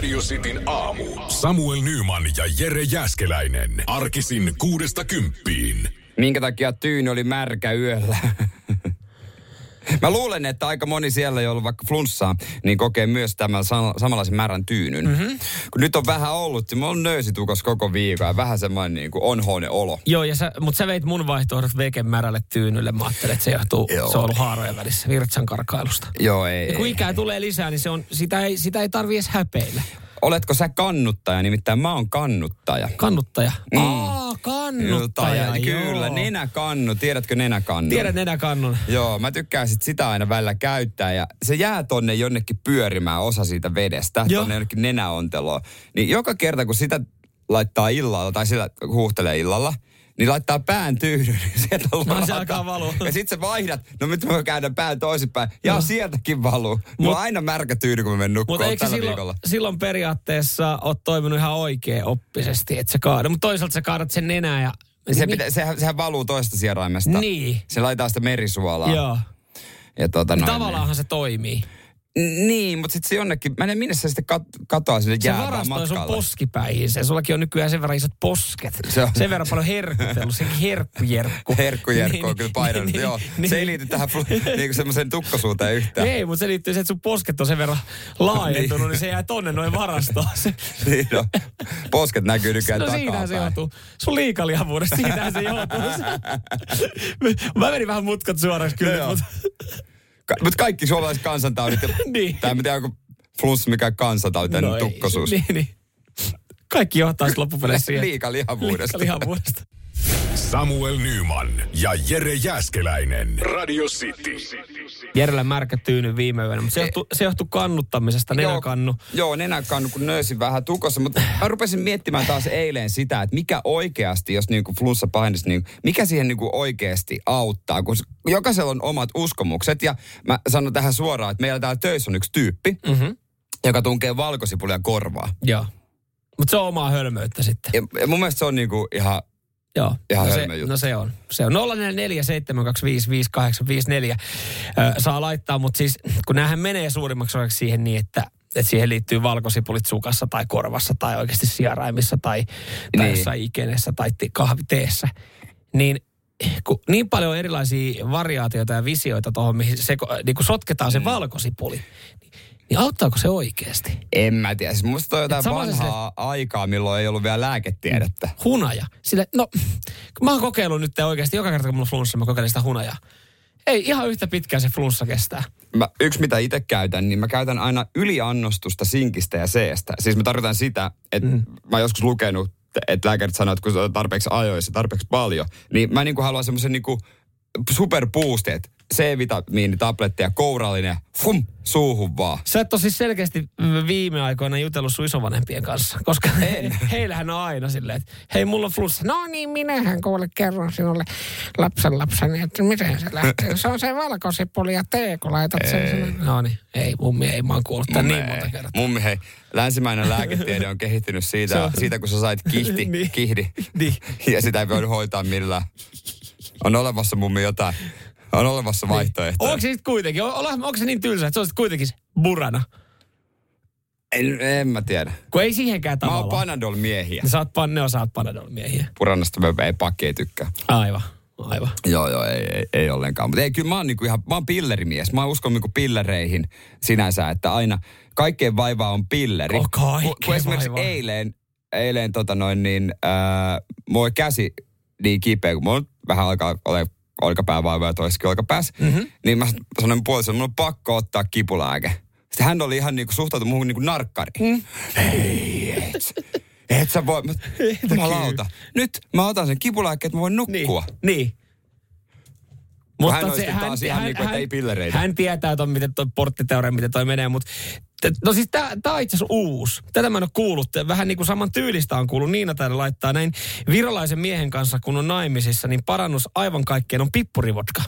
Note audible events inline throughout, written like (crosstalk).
Radio Cityn aamu. Samuel Nyman ja Jere Jäskeläinen. Arkisin kuudesta kymppiin. Minkä takia tyyny oli märkä yöllä? (laughs) Mä luulen, että aika moni siellä, jolla vaikka flunssaa, niin kokee myös tämän sam- samanlaisen märän tyynyn. Mm-hmm. Kun nyt on vähän ollut, niin mä oon nöysitukas koko viikon ja vähän semmoinen niin kuin onhoinen olo. Joo, ja sä, mutta sä veit mun vaihtoehdot veken märälle tyynylle. Mä ajattelin, että se johtuu, Joo. se on ollut haarojen välissä, virtsan karkailusta. Joo, ei. Ja kun ei. ikää tulee lisää, niin se on, sitä ei, sitä ei tarvi edes häpeillä. Oletko sä kannuttaja? Nimittäin mä oon kannuttaja. Kannuttaja. Mm. Aa, kannuttaja, Kyllä, joo. nenäkannu. Tiedätkö nenäkannu? Tiedät nenäkannun. Joo, mä tykkään sit sitä aina välillä käyttää ja se jää tonne jonnekin pyörimään osa siitä vedestä, Joo. tonne jonnekin nenäonteloon. Niin joka kerta kun sitä laittaa illalla tai sillä huuhtelee illalla, niin laittaa pään tyynyn, niin sieltä No, se alkaa valua. Ja sit sä vaihdat, no nyt mä käydän pään toisinpäin. Ja No. sieltäkin valuu. Mulla on aina märkä tyyny, kun mä menen nukkumaan tällä silloin, viikolla. silloin periaatteessa oot toiminut ihan oikein oppisesti, että sä kaadat. Mutta toisaalta sä kaadat sen nenää ja... Se Mi- pitä, sehän, sehän valuu toista sieraimesta. Niin. Se laittaa sitä merisuolaa. Joo. Ja tota Niin noin, tavallaanhan se toimii. Niin, niin mutta sitten se jonnekin, mä en minne se sitten kat- katoaa sinne Se jäävään varastoi sun matkalle. poskipäihin. Se sullakin on nykyään sen verran isot posket. Se on- Sen verran paljon herkutellut. Sekin herkkujerkku. Herkkujerkku on Niin, kyllä painanut, niin, joo. niin. se ei liity tähän niinku semmoiseen tukkosuuteen yhtään. Ei, mutta se liittyy siihen, että sun posket on sen verran laajentunut, niin se jää tonne noin varastoon. Se, (laughs) niin no. Posket näkyy nykyään no siitähän se päin. johtuu. Sun liikalihavuudesta, siitähän se johtuu. (laughs) Mä menin vähän mutkat suoraksi kyllä, Joo. mutta Ka- mutta kaikki suomalaiset kansantaudit, (laughs) Niin. tai en mä tiedä, onko flunssa mikä kansantauti, no tukkosuus. Niin, niin. Kaikki johtaa sitten loppupeleissä siihen. Liikalihavuudesta. Liikalihavuudesta. Samuel Nyman ja Jere Jäskeläinen. Radio City. Järjellä märkä tyyny viime yönä, mutta se johtuu, se johtuu kannuttamisesta, nenäkannu. Joo, joo, nenäkannu, kun nöösin vähän tukossa. Mutta mä rupesin miettimään taas eilen sitä, että mikä oikeasti, jos niinku flunssa pahenisi, niin mikä siihen niinku oikeasti auttaa. Kun jokaisella on omat uskomukset. Ja mä sanon tähän suoraan, että meillä täällä töissä on yksi tyyppi, Mm-hmm. joka tunkee valkosipulia korvaa. Joo. Mutta se on omaa hölmöyttä sitten. Ja, ja mun mielestä se on niinku ihan... Joo. Ihan no, se, juttu. no se on. Se on 0447255854. Ö, saa laittaa, mutta siis kun näähän menee suurimmaksi osaksi siihen niin, että että siihen liittyy valkosipulit sukassa tai korvassa tai oikeasti sijaraimissa tai, tai Niin. jossain ikenessä tai kahviteessä. Niin kun niin paljon erilaisia variaatioita ja visioita tuohon, mihin se, niin kun sotketaan se Mm. valkosipuli, niin, niin auttaako se oikeasti? En mä tiedä. Siis musta on jotain se vanhaa aikaa, milloin ei ollut vielä lääketiedettä. Hunaja. Sille, no, mä oon kokeillut nyt oikeasti, joka kerta kun mulla on flunssa, mä kokeilen sitä hunajaa. Ei, ihan yhtä pitkään se flunssa kestää. Mä, yksi mitä itse käytän, niin mä käytän aina yliannostusta sinkistä ja seestä. Siis mä tarkoitan sitä, että mm. mä oon joskus lukenut, että lääkärit sanoo, että kun se on tarpeeksi ajoissa, tarpeeksi paljon, niin mä niinku haluan semmoisen niinku superboostin, että C-vitamiinitabletteja, kourallinen, fum, suuhun vaan. Sä et ole siis selkeästi viime aikoina jutellut sun isovanhempien kanssa, koska En. heillähän on aina silleen, että hei, mulla on flunssa. No niin, minähän kuule kerron sinulle lapsen lapseni, että miten se lähtee. Se on se valkosipuli ja tee, kun laitat sen. sinne. No niin, ei, mummi ei, mä oon kuullut tämän niin monta Ei. kertaa. Mummi, hei, länsimäinen lääketiede on kehittynyt siitä, on- siitä kun sä sait kihti, Niin. kihdi, Niin. ja sitä ei voi hoitaa millään. On olemassa mummi jotain, on olemassa vaihtoehtoja. Onko se sitten kuitenkin, on, on- onko se niin tylsä, että se on sit kuitenkin burana? En, en mä tiedä. Kun ei siihenkään Mä oon tavalla. Panadol-miehiä. Sä oot, pan, ne on, sä oot Panadol-miehiä. Purannasta mä ei pakki ei tykkää. Aivan, aivan. Joo, joo, ei, ei, ei ollenkaan. Mutta ei, kyllä mä oon niinku ihan, mä oon pillerimies. Mä uskon niinku pillereihin sinänsä, että aina kaikkein vaivaa on pilleri. Oh, Kun- kun esimerkiksi vaivaa. eilen, eilen tota noin niin, äh, mulla oli käsi niin kipeä, kun mulla vähän alkaa ole olkapäävaivaa ja toiskin olkapäässä. Mm-hmm. Niin mä sanoin puolesta, mulla on pakko ottaa kipulääke. Sitten hän oli ihan niinku suhtautunut muuhun niinku narkkariin. Mm. Hei, et, et sä voi, mä, jumalauta. Nyt mä otan sen kipulääkkeen, että mä voin nukkua. Niin. niin. Hän olisi taas ihan niin kuin, että ei pillereitä. Hän tietää ton, miten toi porttiteoria, miten toi menee, mutta No siis tää on itse asiassa uusi. Tätä mä en ole kuullut. Vähän niin kuin saman tyylistä on kuullut. Niina täällä laittaa näin virolaisen miehen kanssa, kun on naimisissa, niin parannus aivan kaikkeen on pippurivodka.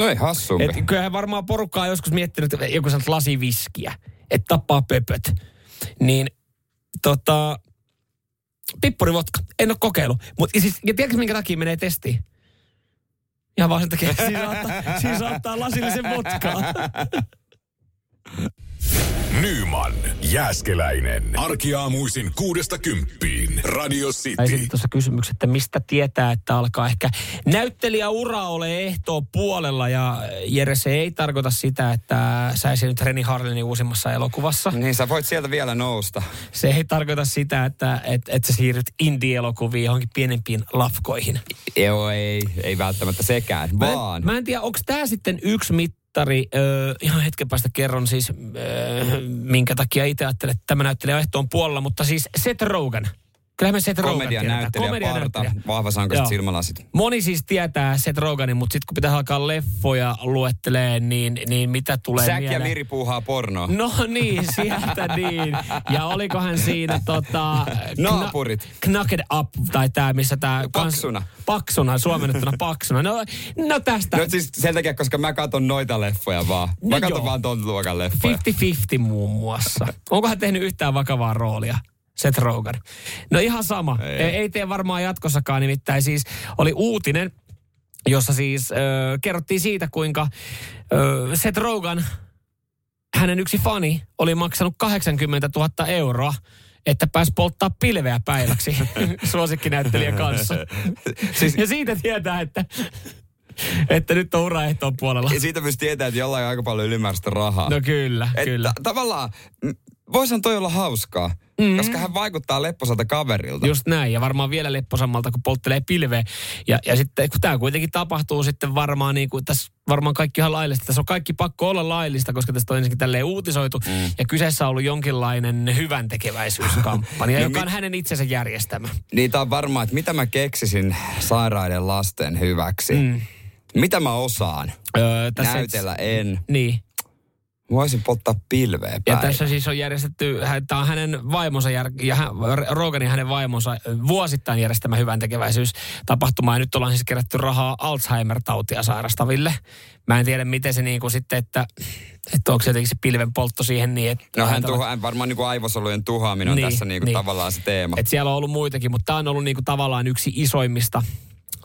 No ei hassumpi. Et kyllähän varmaan porukkaa on joskus miettinyt että joku sellaista lasiviskiä, että tappaa pöpöt. Niin tota, pippurivodka, en ole kokeillut. Mutta siis, ja tiedätkö minkä takia menee testiin? Ihan vaan sen takia, että siinä saattaa, siinä saattaa lasillisen vodkaa. Nyman, Jääskeläinen. Arkiaamuisin kuudesta kymppiin. Radio City. Esitin tuossa kysymyksen, että mistä tietää, että alkaa ehkä näyttelijäura ole ehtoa puolella. Ja Jere, se ei tarkoita sitä, että sä nyt Reni Harlinin uusimmassa elokuvassa. Niin sä voit sieltä vielä nousta. Se ei tarkoita sitä, että et, et sä siirryt indie-elokuviin johonkin pienempiin lafkoihin. Joo, ei, ei välttämättä sekään, Mä vaan... en, mä en tiedä, onko tämä sitten yksi mittari, öö, ihan hetken päästä kerron siis, öö, minkä takia itse ajattelen, että tämä näyttelijä ehtoon puolella, mutta siis Seth Rogen. Kyllähän me Seth Rogen Komedian näyttelijä, Komedian parta, näyttelijä. vahvasankoiset Joo. silmälasit. Moni siis tietää Seth Rogenin, mutta sitten kun pitää alkaa leffoja luettelee, niin, niin mitä tulee Säk ja mieleen? Miri puuhaa pornoa. No niin, (laughs) sieltä niin. Ja olikohan siinä tota... (laughs) Naapurit. Kna- Knucked Up, tai tämä, missä tämä... Paksuna. Paksuna, suomennettuna (laughs) paksuna. No, no tästä No siis sen takia, koska mä katson noita leffoja vaan. Mä No katson joo. vaan ton luokan leffoja. 50-50 muun muassa. Onko hän tehnyt yhtään vakavaa roolia? Seth Rogen. No ihan sama. Ei, ei tee varmaan jatkossakaan, nimittäin siis oli uutinen, jossa siis ö, kerrottiin siitä, kuinka ö, Seth Rogen, hänen yksi fani, oli maksanut 80 000 euroa, että pääsi polttaa pilveä päiväksi (laughs) suosikkinäyttelijän kanssa. (laughs) Siis- ja siitä tietää, että, että nyt on uraehtoon puolella. Ja siitä myös tietää, että jollain on aika paljon ylimääräistä rahaa. No kyllä, Et kyllä. ta- tavallaan, voisihan toi olla hauskaa, mm-hmm. koska hän vaikuttaa lepposalta kaverilta. Just näin, ja varmaan vielä lepposammalta, kun polttelee pilveä. Ja, ja sitten, kun tämä kuitenkin tapahtuu sitten varmaan niin kuin, tässä varmaan kaikki ihan laillista. Tässä on kaikki pakko olla laillista, koska tästä on ensinnäkin tälleen uutisoitu. Mm. Ja kyseessä on ollut jonkinlainen hyvän tekeväisyyskampanja, (laughs) No joka mit- on hänen itsensä järjestämä. Niitä on varmaan, että mitä mä keksisin sairaiden lasten hyväksi. Mm. Mitä mä osaan? Öö, tässä Näytellä en. Niin. Voisin polttaa pilveä Ja päivä. tässä siis on järjestetty, tämä on hänen vaimonsa, ja hän, Rogan ja hänen vaimonsa vuosittain järjestämä hyvän tekeväisyystapahtuma. Ja nyt ollaan siis kerätty rahaa Alzheimer-tautia sairastaville. Mä en tiedä, miten se niin kuin sitten, että, että onko se jotenkin se pilven poltto siihen niin, että... No hän, tuho, hän varmaan niin kuin aivosolujen tuhoaminen on Niin, tässä niin kuin niin. tavallaan se teema. että siellä on ollut muitakin, mutta tämä on ollut niinku tavallaan yksi isoimmista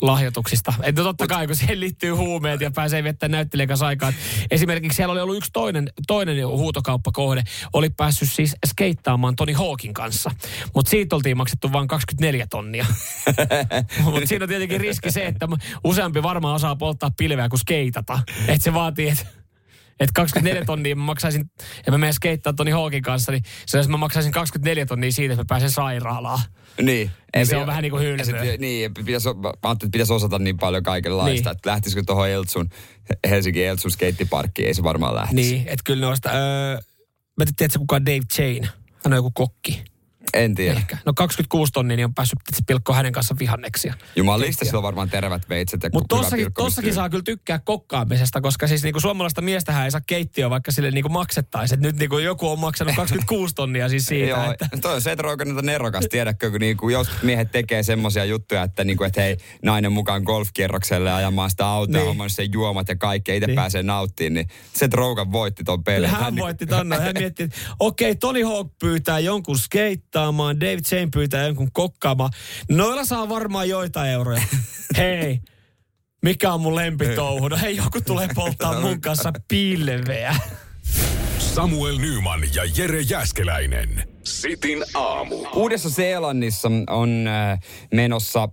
lahjoituksista. Että totta kai, kun siihen liittyy huumeet ja pääsee viettämään näyttelijän kanssa aikaa. Esimerkiksi siellä oli ollut yksi toinen, toinen huutokauppakohde, oli päässyt siis skeittaamaan Tony Hawkin kanssa. Mutta siitä oltiin maksettu vain 24 tonnia. (laughs) Mutta siinä on tietenkin riski se, että useampi varmaan osaa polttaa pilveä kuin skeitata. Että se vaatii, että että 24 tonnia mä maksaisin, ja mä menen skeittaa Toni Hawkin kanssa, niin se jos mä maksaisin 24 tonnia siitä, että mä pääsen sairaalaan. Niin. Niin se on vähän niin kuin hyllyä. Niin, pitäisi, mä ajattelin, että pitäisi osata niin paljon kaikenlaista, Niin. että lähtisikö tuohon Eltsun, Helsingin Eltsun skeittiparkkiin, ei se varmaan lähtisi. Niin, että kyllä noista, öö, mä en tiedä, kuka Dave Chain. Hän on joku kokki. En tiedä. Ehkä. No 26 tonnia, niin on päässyt se pilkko hänen kanssa vihanneksia. Jumalista sillä on varmaan tervät veitset ja Mutta tossakin, tossakin saa kyllä tykkää kokkaamisesta, koska siis niinku suomalaista miestähän ei saa keittiöä, vaikka sille niinku maksettaisiin. Et nyt niinku joku on maksanut 26 tonnia siis siitä, Joo, että... toi on Seth Rogenilta nerokas, tiedätkö, kun niinku, jos miehet tekee semmoisia juttuja, että, niinku, että hei, nainen mukaan golfkierrokselle ajamaan sitä autoa, Niin. sen juomat ja kaikki, itse Niin. pääsee nauttimaan, niin Seth Rogen voitti ton pelin. Kyllä hän voitti tonne. Hän mietti, että okei, Tony Hawk pyytää jonkun skeittaamaan, David Chain pyytää jonkun kokkaamaan. Noilla saa varmaan joitain euroja. (laughs) Hei, mikä on mun lempitouhu? No hei, joku tulee polttaa mun kanssa pilveä. Samuel Nyman ja Jere Jäskeläinen. Sitin aamu. Uudessa-Seelannissa on äh, menossa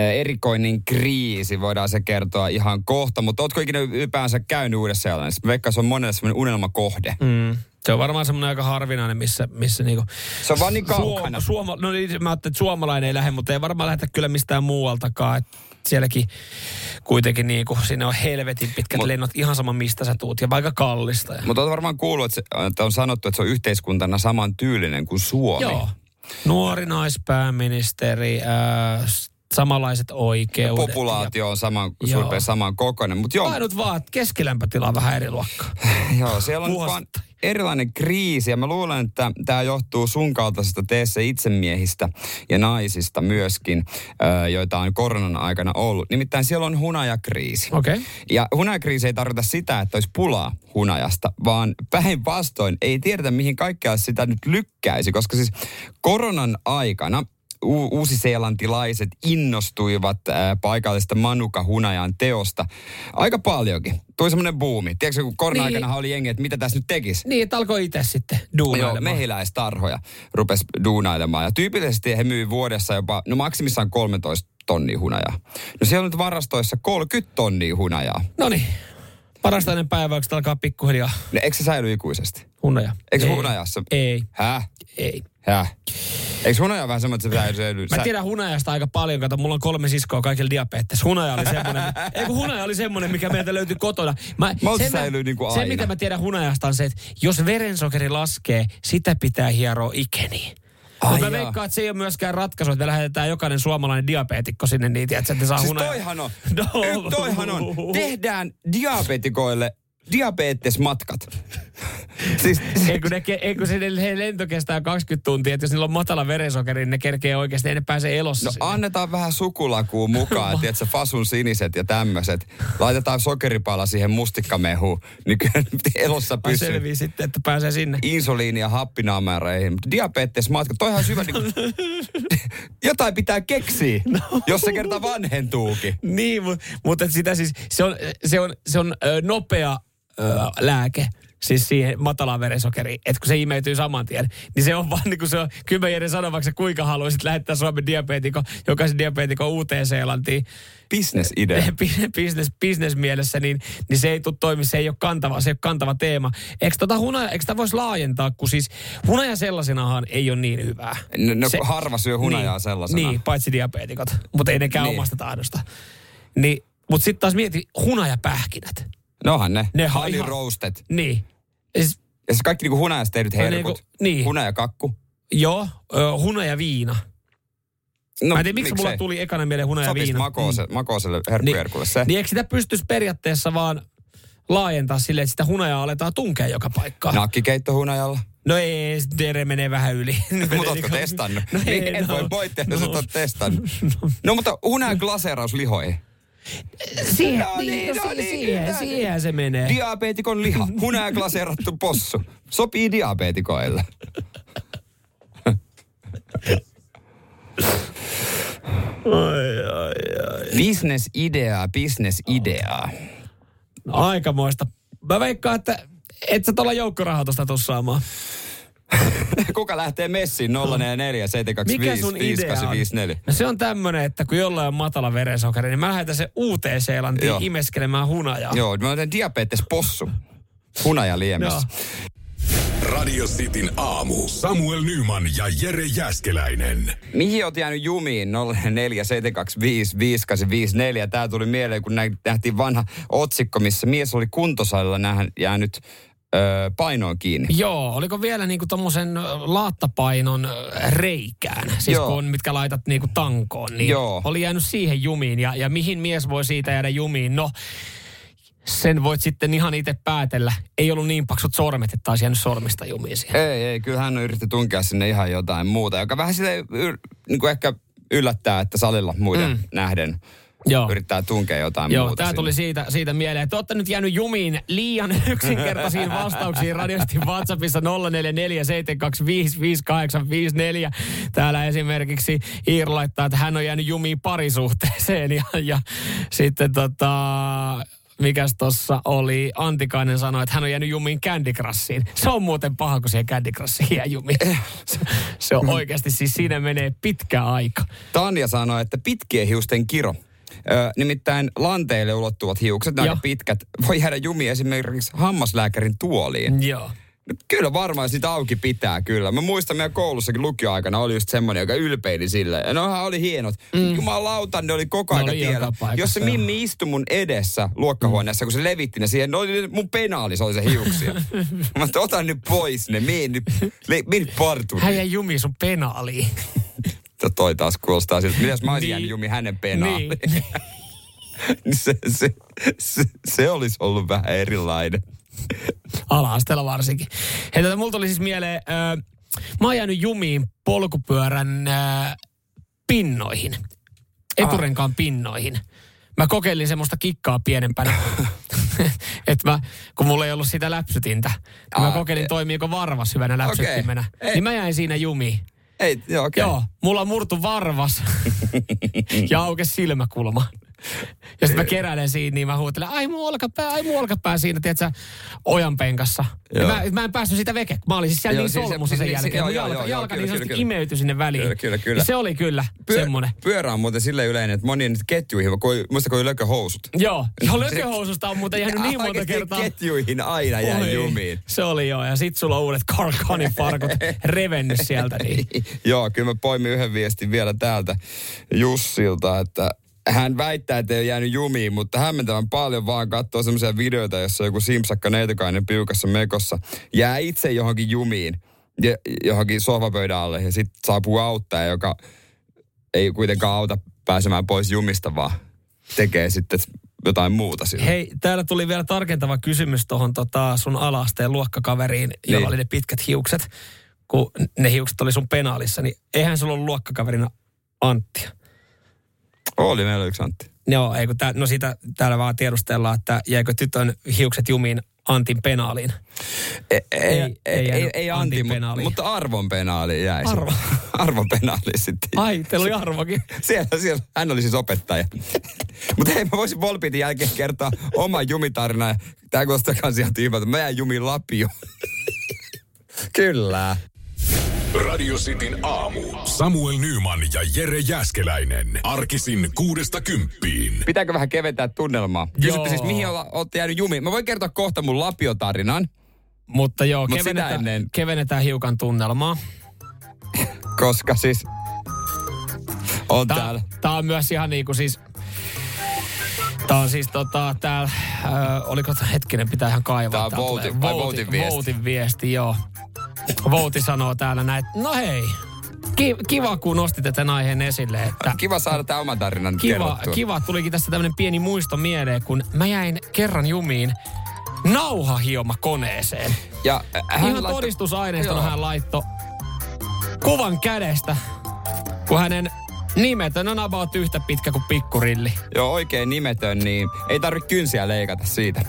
erikoinen kriisi, voidaan se kertoa ihan kohta, mutta ootko ikinä ylipäänsä käynyt Uudessa-Seelannissa? Veikkaan se on monelle semmoinen unelmakohde. Mm. Se on varmaan semmoinen aika harvinainen, missä, missä niinku... Se on vaan niin kaukana. Suoma, no niin, mä ajattelin, että suomalainen ei lähde, mutta ei varmaan lähetä kyllä mistään muualtakaan. Et sielläkin kuitenkin niinku, sinne on helvetin pitkät Mut- lennot, ihan sama mistä sä tuut, ja vaikka kallista. Ja. Mutta olet varmaan kuullut, että, se, että on sanottu, että se on yhteiskuntana saman tyylinen kuin Suomi. Joo. Nuori naispääministeri, äh, samanlaiset oikeudet. Populaatio on saman, suurin saman kokoinen. Mutta joo, Ainut vaan, että keskilämpötila on vähän eri luokkaa. (laughs) joo, siellä on vaan erilainen kriisi. Ja mä luulen, että tämä johtuu sun kaltaisesta teessä itsemiehistä ja naisista myöskin, joita on koronan aikana ollut. Nimittäin siellä on hunajakriisi. Okei. Okay. Ja hunajakriisi ei tarkoita sitä, että olisi pulaa hunajasta, vaan päinvastoin ei tiedetä, mihin kaikkea sitä nyt lykkäisi, koska siis koronan aikana u- uusiseelantilaiset innostuivat ää, paikallisesta manuka-hunajan teosta aika paljonkin. Tuli semmoinen buumi. Tiedätkö, kun korona-aikana Niin. oli jengi, että mitä tässä nyt tekisi? Niin, että alkoi itse sitten Joo, duunailemaan. mehiläistarhoja rupes duunailemaan. Ja tyypillisesti he myy vuodessa jopa, no maksimissaan 13 tonnia hunajaa. No siellä on nyt varastoissa 30 tonnia hunajaa. No niin. Parasta ennen päivää, kun alkaa pikkuhiljaa No, eikö se säily ikuisesti? hunaja. Eikö Ei. hunajassa? Ei, Häh? ei. Häh? Eikö hunaja vähän semmoinen, että se säilyy? Mä Sä- tiedän hunajasta aika paljon, kato, mulla on kolme siskoa kaikilla diabetes. Hunaja oli semmoinen, (laughs) ei kun hunaja oli semmoinen, mikä meiltä löytyi kotona. Mä, Maltti sen mä- niin kuin Se, aina. mitä mä tiedän hunajasta on se, että jos verensokeri laskee, sitä pitää hieroa ikeniin. Ai Mutta mä veikkaan, että se ei ole myöskään ratkaisu, että me lähetetään jokainen suomalainen diabeetikko sinne niin, tiedätkö, että ne saa Siis toihan on. (laughs) No. Toihan on. (laughs) Tehdään diabetikoille diabetesmatkat. (laughs) siis, Ei kun, ne, ke- ei kun se he lento kestää 20 tuntia, että jos niillä on matala verensokeri, niin ne kerkee oikeasti, ei ne pääse elossa No sinne. annetaan vähän sukulakua mukaan, tiedätkö, fasun siniset ja tämmöiset. Laitetaan sokeripala siihen mustikkamehuun, niin kyllä (laughs) elossa pysyy. selvii sitten, että pääsee sinne. Insuliini ja happinaamereihin. Mutta diabetesmatka, toihan on syvä niin kuin, (laughs) Jotain pitää keksiä, no. jos se kerta vanhentuukin. Niin, mutta, mutta sitä siis, se on, se on, se on ö, nopea ö, lääke. Siis siihen matalaan verensokeriin, että kun se imeytyy saman tien, niin se on vaan niin kuin se on, Jere sanon, vaikka kuinka haluaisit lähettää Suomen diabeetikon, jokaisen diabeetikon Uuteen-Seelantiin, Business-idea. (laughs) business, business mielessä, niin, niin se ei tule toimi, se ei ole kantava, se ei ole kantava teema. Eikö tota hunaja, eikö sitä voisi laajentaa, kun siis hunaja sellaisenahan ei ole niin hyvää. No, no harva syö hunajaa niin, sellaisena. Niin, paitsi diabeetikot, mutta ei nekään niin. omasta tahdosta. Niin, mutta sitten taas mieti hunajapähkinät. Nohan ne. Ne Honey ihan- roasted. Niin. Ja Siis, Ja se kaikki niinku hunajasta tehdyt No herkut. niinku- niin. Hunajakakku. joo, ö, hunajaviina. No, Mä en tiedä, miksi miksei? mulla tuli ekana mieleen hunajaviina. Sopisi makoose, makooselle herkkujerkulle se. Niin eikö sitä pystyisi periaatteessa vaan laajentaa silleen, että sitä hunajaa aletaan tunkea joka paikkaan? Nakkikeitto hunajalla. No ei, Dere menee vähän yli. (laughs) Mutta ootko testannut? No niin, ei, et no. voi voi tehdä, jos et ole (laughs) testannut. No mutta hunajan glaseraus lihoihin. Siihen, No niin, niin, no no, niin, siihen, kyllä. siihen se menee. Diabeetikon liha, (laughs) hunajan glaseerattu possu. Sopii diabeetikoille. Business-ideaa, business-ideaa. Aikamoista. Mä veikkaan, että et sä tuolla joukkorahoitusta tuu saamaan. (laughs) Kuka lähtee messiin 044 Mikä sun idea on? 5854? No se on tämmönen, että kun jollain on matala verensokeri, niin mä lähetän se uuteen Seelantiin Joo. imeskelemään hunajaa. Joo, mä otan diabetes possu. Hunaja liemessä. Radio Cityn aamu. Samuel Nyman ja Jere Jäskeläinen. Mihin oot jäänyt jumiin 04725584? Tää tuli mieleen, kun nä- nähtiin vanha otsikko, missä mies oli kuntosalilla jäänyt öö, painoon kiinni. Joo, oliko vielä niinku tommosen laattapainon reikään, siis Joo. kun mitkä laitat niinku tankoon, niin Joo. oli jäänyt siihen jumiin. Ja, ja mihin mies voi siitä jäädä jumiin? No, sen voit sitten ihan itse päätellä. Ei ollut niin paksut sormet, että olisi jäänyt sormista jumiin siihen. Ei, ei, kyllä hän yritti tunkea sinne ihan jotain muuta, joka vähän sille niin kuin ehkä yllättää, että salilla muiden mm. nähden Joo. yrittää tunkea jotain Joo, muuta. tämä tuli siitä, siitä mieleen, että olette nyt jäänyt jumiin liian (laughs) yksinkertaisiin vastauksiin radiosti WhatsAppissa 0447255854. Täällä esimerkiksi Iir laittaa, että hän on jäänyt jumiin parisuhteeseen ja, ja sitten tota, mikäs tossa oli, Antikainen sanoi, että hän on jäänyt jumiin Candy Crushiin. Se on muuten paha, kun siihen Candy Crushiin jää jumiin. Se, se on oikeasti, siis siinä menee pitkä aika. Tanja sanoi, että pitkien hiusten kiro. Ö, nimittäin lanteille ulottuvat hiukset, aika pitkät, voi jäädä jumiin esimerkiksi hammaslääkärin tuoliin. Joo. Kyllä varmaan sitä auki pitää kyllä. Mä muistan meidän koulussakin lukioaikana oli just semmoinen, joka ylpeili sille. Ja nohan oli hienot. Mm. Jumalauta, ne oli koko ajan tiellä. Jos se. Mimmi istui mun edessä luokkahuoneessa, kun se levitti ne siihen, oli mun penaali, se oli se hiuksia. (laughs) Mä että ota nyt pois ne, mene nyt, mene nyt parturiin. Hän jäi jumiin sun penaaliin. No toi taas kuulostaa siltä, mitäs mä olisin Niin. jumi hänen penaan. Niin. (laughs) Se, se, se, se, olisi ollut vähän erilainen. Ala-asteella varsinkin. Hei, tätä mulla tuli siis mieleen, äh, mä oon jäänyt jumiin polkupyörän äh, pinnoihin. Eturenkaan pinnoihin. Mä kokeilin semmoista kikkaa pienempänä. (laughs) että mä, kun mulla ei ollut sitä läpsytintä, niin mä Aa, kokeilin e- toimiiko varvas hyvänä läpsyttimenä. Ei. Niin mä jäin siinä jumiin. Ei, joo, okei. Joo, mulla murtu varvas (laughs) ja aukesi silmäkulma. Ja sitten mä keräilen siinä, niin mä huutelen, ai mun olkapää, ai mun olkapää siinä, tiedätkö, ojan penkassa. Joo. mä, mä, en päässyt siitä veke. Mä olin siis siellä Joo, niin siis se- solmussa sen siis- jälkeen. joo, joo, jalka, joo, joo, jalka kyllä, niin sanotusti imeytyi sinne väliin. Kyllä, kyllä, kyllä. Ja se oli kyllä semmoinen. Pyörä on muuten sille yleinen, että moni nyt ketjuihin, kun, muista kun lököhousut. Joo, ja (laughs) lököhoususta on muuten jäänyt niin monta kertaa. ketjuihin aina jää Oi, jumiin. Se oli joo, ja sit sulla on uudet Karkanin farkut (laughs) revennyt sieltä. Niin. Joo, kyllä mä poimin yhden viestin vielä täältä Jussilta, että hän väittää, että ei ole jäänyt jumiin, mutta hämmentävän paljon vaan katsoo semmoisia videoita, jossa joku simpsakka neitokainen piukassa mekossa jää itse johonkin jumiin, johonkin sohvapöydän alle ja sitten saapuu auttaja, joka ei kuitenkaan auta pääsemään pois jumista, vaan tekee sitten jotain muuta sillä. Hei, täällä tuli vielä tarkentava kysymys tuohon tota sun alaasteen luokkakaveriin, jolla Niin. oli ne pitkät hiukset. Kun ne hiukset oli sun penaalissa, niin eihän sulla ollut luokkakaverina Anttia. Oli meillä yksi Antti. Joo, ei kun tää, no sitä täällä vaan tiedustellaan, että jäikö tytön hiukset jumiin Antin penaaliin. Ei, ei, Ei- ei, ei ei, jäänyt ei Antin Antti, mutta, penaaliin. mutta arvon penaali jäi. Arvo. (laughs) arvon penaali sitten. Ai, teillä oli arvokin. (laughs) Siellä, siellä, hän oli siis opettaja. (laughs) Mutta hei, mä voisin Volpitin jälkeen kertoa oman jumitarinan. Tää kuulostaa kans ihan tyhmältä. Mä jäin jumiin Lapio. Kyllä. Radio Cityn aamu. Samuel Nyman ja Jere Jäskeläinen. Arkisin kuudesta kymppiin. Pitääkö vähän keventää tunnelmaa? Kysytte siis, mihin olla, olette jäänyt jumiin. Mä voin kertoa kohta mun Lapio-tarinan, Mutta joo, Mut kevennetään, ennen- kevennetään hiukan tunnelmaa. koska siis on Tää, täällä. tää on myös ihan niinku siis... Tää on siis tota täällä, äh, oliko hetkinen, pitää ihan kaivaa. Tää on Täältä Vouti- tulee vai Voutin viesti? Voutin viesti, joo. Vouti sanoo täällä näin, että no hei, ki, kiva kun nostit tämän aiheen esille, että Kiva saada tää oman tarinan kiva, kerrottua. kiva, tulikin tästä tämmönen pieni muisto mieleen, kun mä jäin kerran jumiin nauhahioma koneeseen. Ja äh, hän Ihan todistusaineistona Joo. hän laittoi kuvan kädestä, kun hänen nimet on about yhtä pitkä kuin pikkurilli. Joo, oikein nimetön, niin ei tarvi kynsiä leikata siitä.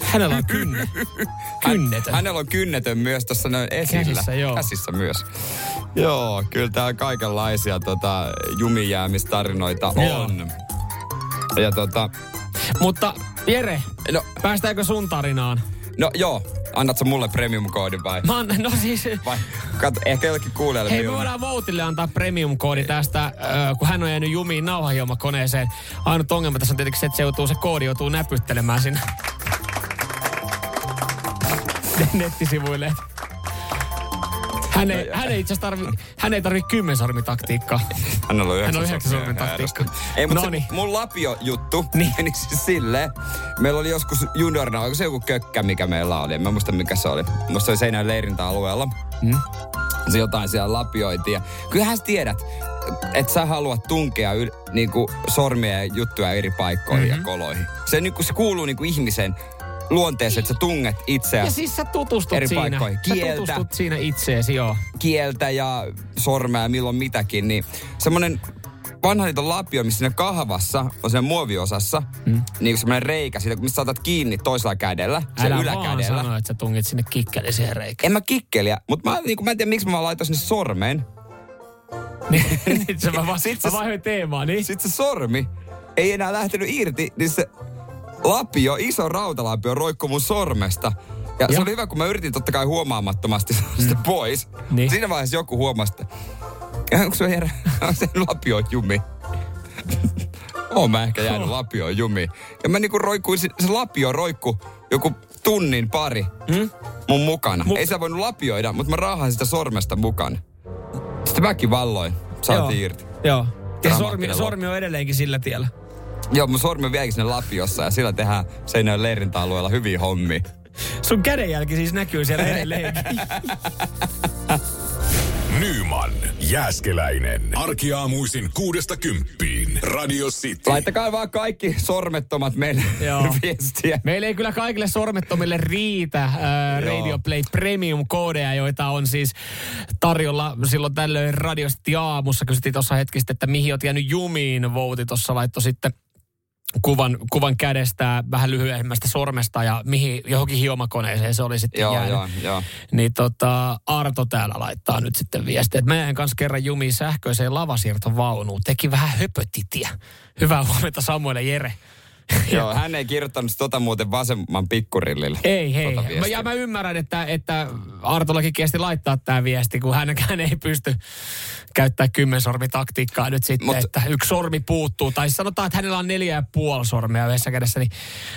Hänellä on kynne. (laughs) Kynnetön. Hänellä on kynnetön myös tuossa noin esillä. Käsissä, joo. Käsissä myös. Joo, kyllä täällä kaikenlaisia tota, jumijäämistarinoita Joo. on. Ja tota, Mutta Jere, no, päästäänkö sun tarinaan? no joo, annat sä mulle premium-koodin vai? Mä annan, no siis... vai kat, ehkä jollekin kuulijalle Hei, me voidaan Voutille antaa premium-koodi tästä, äh, kun hän on jäänyt jumiin nauhahiomakoneeseen. Ainut ongelma tässä on tietenkin se, että se, joutuu, se koodi joutuu näpyttelemään sinne nettisivuille. Hän ei, hän ei itse tarvi, hän ei tarvi kymmensormitaktiikkaa. Hän on yhdeksän yhdeksän sormea taktiikka. Ei, mutta Noniin. se, mun lapio-juttu Niin. niin. (laughs) meni siis silleen. Meillä oli joskus juniorina, oliko se joku kökkä, mikä meillä oli? En mä muista, mikä se oli. Musta se oli Seinäjoen leirintäalueella. Mm. Se jotain siellä lapioitiin. Ja kyllähän sä tiedät, että sä haluat tunkea yl, niinku sormia ja juttuja eri paikkoihin mm-hmm. ja koloihin. Se, niinku, se kuuluu niinku ihmisen luonteeseen, että sä tunget Ja itseäsi siis sä tutustut Eri siinä. paikkoihin. Sä Kieltä. tutustut siinä itseesi, joo. kieltä ja sormea milloin mitäkin, niin semmoinen vanha liiton lapio, missä siinä kahvassa on siinä muoviosassa, mm. niin semmoinen reikä, siitä, mistä saatat kiinni toisella kädellä, se Älä vaan yläkädellä. sano, että sä tungit sinne kikkeli siihen reikään. En mä kikkeliä, mutta mä, niin mä en tiedä, miksi mä vaan laitoin sinne sormen. (laughs) Niin, se mä, va- (laughs) Sit se- mä vaihdoin teemaa, niin? Sitten se sormi ei enää lähtenyt irti, niin se lapio, iso rautalapio roikkui mun sormesta. Ja, se Ja? oli hyvä, kun mä yritin totta kai huomaamattomasti saada sitä pois. Niin. Siinä vaiheessa joku huomasi, että onko se herra, (laughs) on se lapio jumi. (laughs) Oon mä ehkä jäänyt lapio jumiin. Ja mä niinku roikkuin, se, se lapio roikku joku tunnin pari Mm? mun mukana. Mut- Ei sä voinut lapioida, mutta mä raahasin sitä sormesta mukana. Sitten väkivalloin saatiin Joo. irti. Joo. Ja sormi, sormi on edelleenkin sillä tiellä. Joo, mun sormi on vieläkin sinne lapiossa ja sillä tehdään Seinäjoen leirintäalueella hyviä hommia. Sun kädenjälki siis näkyy siellä edelleenkin. (laughs) Nyman, Jääskeläinen. Arkiaamuisin kuudesta kymppiin. Radio City. Laittakaa vaan kaikki sormettomat meille (laughs) Joo. viestiä. Meillä ei kyllä kaikille sormettomille riitä äh, Radio Play Premium-koodeja, joita on siis tarjolla silloin tällöin radiosti aamussa. Kysyttiin tuossa hetkistä, että mihin oot jäänyt jumiin. Vouti tuossa laittoi sitten kuvan, kuvan kädestä vähän lyhyemmästä sormesta ja mihin, johonkin hiomakoneeseen se oli sitten Joo, jäänyt. joo, joo. Niin tota, Arto täällä laittaa nyt sitten viestiä, että mä jäin kanssa kerran jumiin sähköiseen lavasiirtovaunuun. Teki vähän höpötitiä. Hyvää huomenta Samuel ja Jere. (laughs) Joo, hän ei kirjoittanut tota muuten vasemman pikkurillille. Ei, hei. Tota viestiä. ja mä ymmärrän, että, että Artollakin kesti laittaa tämä viesti, kun hänkään ei pysty käyttää kymmensormitaktiikkaa nyt sitten, Mut- Mut, että yksi sormi puuttuu. Tai sanotaan, että hänellä on neljä ja puoli sormea yhdessä kädessä, niin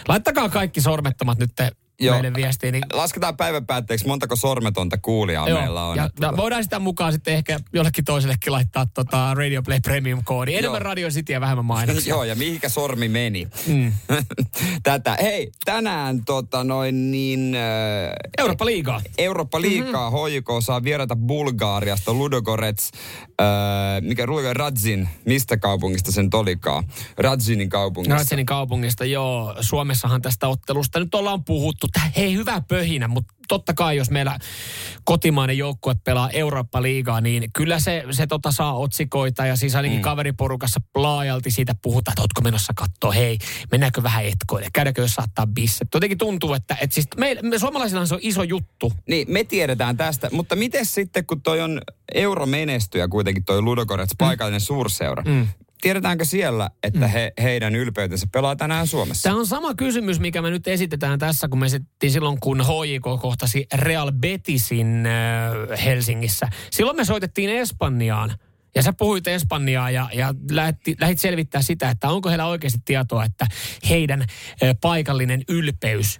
laittakaa kaikki sormettomat nyt Joo. meille viestiin. Niin Lasketaan päivän päätteeksi, montako sormetonta kuulijaa Joo, meillä on. ja, Että ja voidaan sitä mukaan sitten ehkä jollekin toisellekin laittaa tota Radio Play Premium-koodi. Enemmän Joo. Radio City ja vähemmän (laughs) mainoksia. Joo, ja mihinkä sormi meni. Mm. (laughs) Tätä. Hei, tänään tota noin niin... Äh, Eurooppa liigaa. Eurooppa liikaa mm-hmm. HJK saa vierata Bulgaariasta, Ludogorets, äh, mikä Ludogorets, Radzin, mistä kaupungista sen tolikaa? Radzinin kaupungista. Ratsenin kaupungista, joo. Suomessahan tästä ottelusta nyt ollaan puhuttu. Tää, hei, hyvä pöhinä, mutta totta kai jos meillä kotimainen joukkue pelaa Eurooppa-liigaa, niin kyllä se, se tota saa otsikoita ja siis ainakin mm. kaveriporukassa laajalti siitä puhutaan, että ootko menossa katsoa, hei, mennäänkö vähän etkoille, käydäänkö jos saattaa bisse. Jotenkin tuntuu, että, että siis me, me suomalaisilla se on iso juttu. Niin, me tiedetään tästä, mutta miten sitten, kun toi on euromenestyjä kuitenkin toi Ludogorets, paikallinen suurseura. Mm. Tiedetäänkö siellä, että he, heidän ylpeytensä pelaa tänään Suomessa? Tämä on sama kysymys, mikä me nyt esitetään tässä, kun me esitettiin silloin, kun HJK kohtasi Real Betisin äh, Helsingissä. Silloin me soitettiin Espanjaan. Ja sä puhuit Espanjaa ja, ja lähti, lähit selvittää sitä, että onko heillä oikeasti tietoa, että heidän äh, paikallinen ylpeys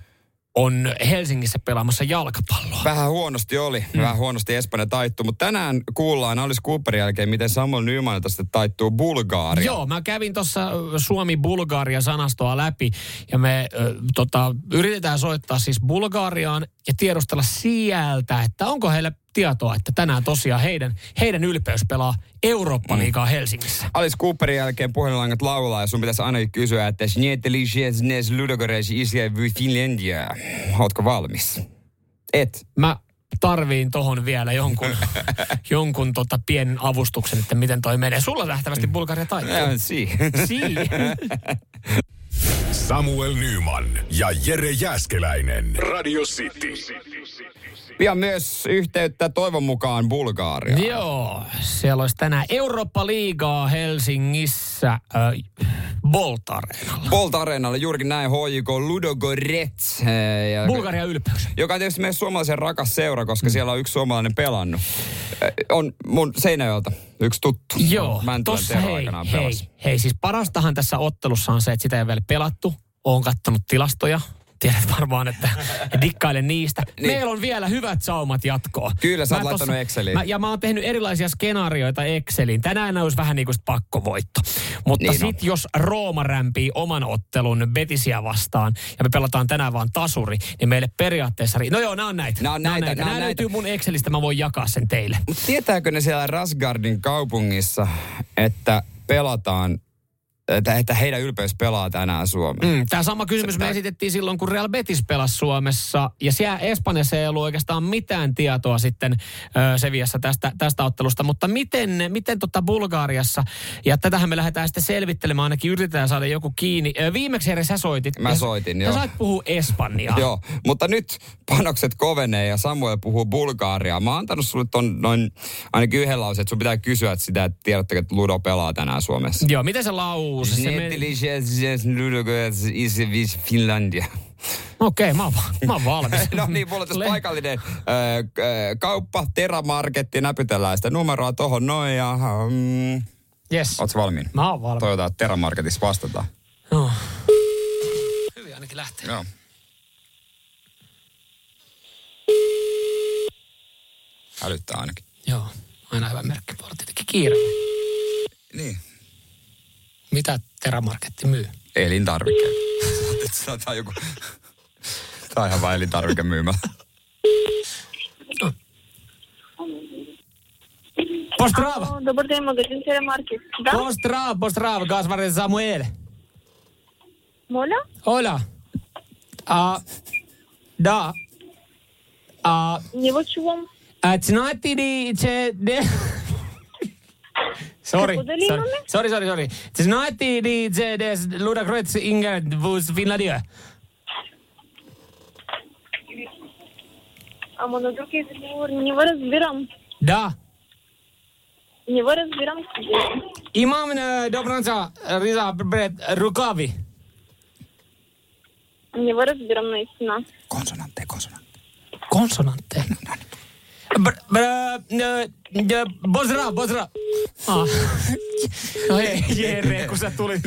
on Helsingissä pelaamassa jalkapalloa. Vähän huonosti oli, mm. vähän huonosti Espanja taittu, mutta tänään kuullaan Alice Cooperin jälkeen, miten Samuel Nymanilta sitten taittuu Bulgaaria. Joo, mä kävin tuossa Suomi-Bulgaria-sanastoa läpi ja me ö, tota, yritetään soittaa siis Bulgariaan ja tiedustella sieltä, että onko heillä tietoa, että tänään tosiaan heidän, heidän ylpeys pelaa Eurooppa-liigaa Helsingissä. Alice Cooperin jälkeen puhelinlangat laulaa ja sun pitäisi ainakin kysyä, että Isja Finlandia. Ootko valmis? Et. Mä tarviin tohon vielä jonkun, (laughs) jonkun tota pienen avustuksen, että miten toi menee. Sulla nähtävästi Bulgaria taittuu. Si. Sii. (laughs) Samuel Nyman ja Jere Jäskeläinen. Radio City. Pian myös yhteyttä toivon mukaan Bulgaaria. Joo, siellä olisi tänään Eurooppa-liigaa Helsingissä äh, Bolt Areenalla. Bolt Areenalla juurikin näin HJK Ludogorets. ja- Bulgaria ylpeys. Joka on tietysti meidän suomalaisen rakas seura, koska siellä on yksi suomalainen pelannut. Eh, On mun Seinäjoelta yksi tuttu. Joo, Mäntylän tossa Tero hei, hei, hei, siis parastahan tässä ottelussa on se, että sitä ei ole vielä pelattu. Oon kattonut tilastoja. Tiedät varmaan, että dikkailen niistä. Niin. Meillä on vielä hyvät saumat jatkoa. Kyllä, sä oot laittanut Exceliin. Mä, ja mä oon tehnyt erilaisia skenaarioita Exceliin. Tänään olisi vähän niin kuin pakkovoitto. Mutta Niin on. sit jos Rooma rämpii oman ottelun Betisiä vastaan ja me pelataan tänään vaan tasuri, niin meille periaatteessa... ri- No joo, nämä on näitä. Nää on näitä, nää on Nämä näitä. löytyy mun Excelistä, mä voin jakaa sen teille. Mutta tietääkö ne siellä Rasgardin kaupungissa, että pelataan, että, että heidän ylpeys pelaa tänään Suomeen? Mm, Tämä sama kysymys me esitettiin silloin, kun Real Betis pelasi Suomessa. Ja siellä Espanjassa ei ollut oikeastaan mitään tietoa sitten ö, Seviassa tästä, tästä ottelusta. Mutta miten, miten tota Bulgariassa, ja tätähän me lähdetään sitten selvittelemään, ainakin yritetään saada joku kiinni. Ö, viimeksi Jere sä soitit. Mä Ja- soitin, Sä joo. sait puhua Espanjaa. (laughs) Joo, mutta nyt panokset kovenee ja Samuel puhuu Bulgariaa. Mä oon antanut sulle ton noin ainakin yhden lauseen, että sun pitää kysyä sitä, että tiedättekö, että Ludo pelaa tänään Suomessa. Joo, miten se lause? Se meni- Intelligence Finlandia. Okei, mä, oon mä oon valmis. (laughs) No niin, mulla on tässä Le- paikallinen ö, ö, kauppa, Teramarketti, näpytellään sitä numeroa tohon noin ja... Mm, Yes. Ootko valmiin? Mä oon valmis. Toivotaan, että Teramarketissa vastataan. Joo. Hyvin ainakin lähtee. Joo. Hälyttää ainakin. Joo, aina hyvä merkki. Voi olla tietenkin kiire. Niin. Mitä Teramarketti myy? Elintarvikkeet. (laughs) Tämä on joku... Tämä on ihan vain elintarvikemyymälä. Pozdrav! Alo, Dobar dan, magazin Telemarket. Da? Pozdrav, pozdrav, gospodin Samuel. Moля? Hola. А, да. А, Не вы чувам. а знаете ли, че... Не... Sorry, Kudeli sorry, имаме? sorry, sorry, sorry. Знаете ли, че des Ludacris England vus Finlandia? Ама на друг език говори. Не ви разбирам. Да. Не ви разбирам. Имам на добранца Риза Бред Рукави. Не ви разбирам наистина. Konsonantteja, konsonantteja. Konsonantteja. Br- br- nö- Bozra, bozra. Ah. No ei, Jere, kun sä tulit.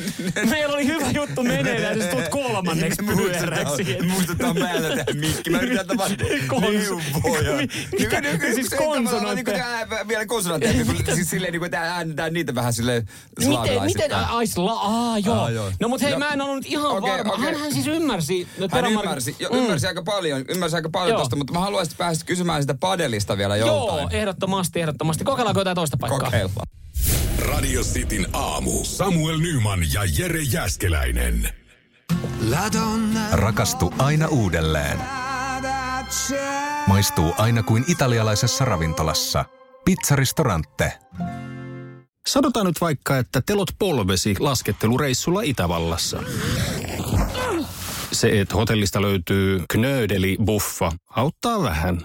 Meillä oli hyvä juttu meneillään, sä tulet kolmanneksi pyöräksi. Muistutaan päällä tähän mikki. Mä yritän tavan neuvoja. Mikä- mikä- siis konsonantteja? Vielä konsonantteja. Siis silleen, niin kuin tää äänetään niitä vähän silleen Miten, miten, ai sla, aa joo. No mut hei, No. mä en ollut nyt ihan varma. Hänhän siis ymmärsi. Hän Teramark- ymmärsi, jo, ymmärsi aika paljon, ymmärsi aika paljon tosta, mutta mä haluaisin päästä kysymään sitä padelista vielä joltain. Joo, ehdottomasti, ehdottomasti. Kokeillaanko jotain toista paikkaa? Kokeillaan. Radio Cityn aamu. Samuel Nyman ja Jere Jäskeläinen. Rakastu aina uudelleen. Maistuu aina kuin italialaisessa ravintolassa. Pizzaristorante. Sanotaan nyt vaikka, että telot polvesi laskettelureissulla Itävallassa. Se, että hotellista löytyy knöydeli buffa, auttaa vähän.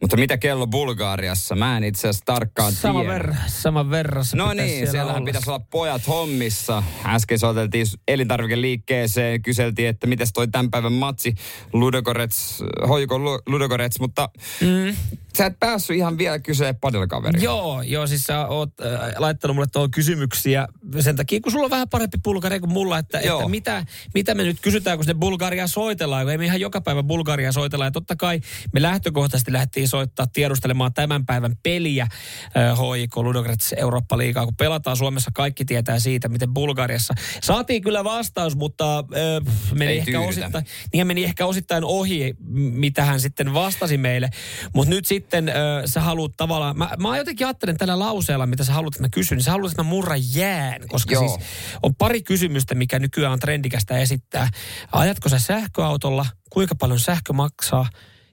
Mutta mitä kello Bulgaariassa? Mä en itse asiassa tarkkaan Sama tiedä. verran, sama verran. No niin, siellä siellähän olla. pitäisi olla pojat hommissa. Äsken soiteltiin elintarvikeliikkeeseen, kyseltiin, että miten toi tämän päivän matsi Ludogorets, hoiko Lu- Ludogorets, mutta mm. sä et päässyt ihan vielä kysyä padelkaveria. Joo, joo, siis sä oot äh, laittanut mulle tuohon kysymyksiä sen takia, kun sulla on vähän parempi bulgari kuin mulla, että, Joo. että mitä, mitä me nyt kysytään, kun sinne Bulgaria soitellaan, kun ei me ihan joka päivä Bulgaria soitella. Ja totta kai me lähtökohtaisesti lähdettiin soittaa tiedustelemaan tämän päivän peliä äh, HIK Ludogrets Eurooppa-liigaa, kun pelataan Suomessa, kaikki tietää siitä, miten Bulgariassa. Saatiin kyllä vastaus, mutta äh, meni, Ei ehkä tyydytä. osittain, niin meni ehkä osittain ohi, mitä hän sitten vastasi meille. Mutta nyt sitten äh, sä haluat tavallaan, mä, mä jotenkin ajattelen tällä lauseella, mitä sä haluat, että mä kysyn, niin sä haluat, että mä murran jään, koska Joo. siis on pari kysymystä, mikä nykyään on trendikästä esittää. Ajatko sä sähköautolla, kuinka paljon sähkö maksaa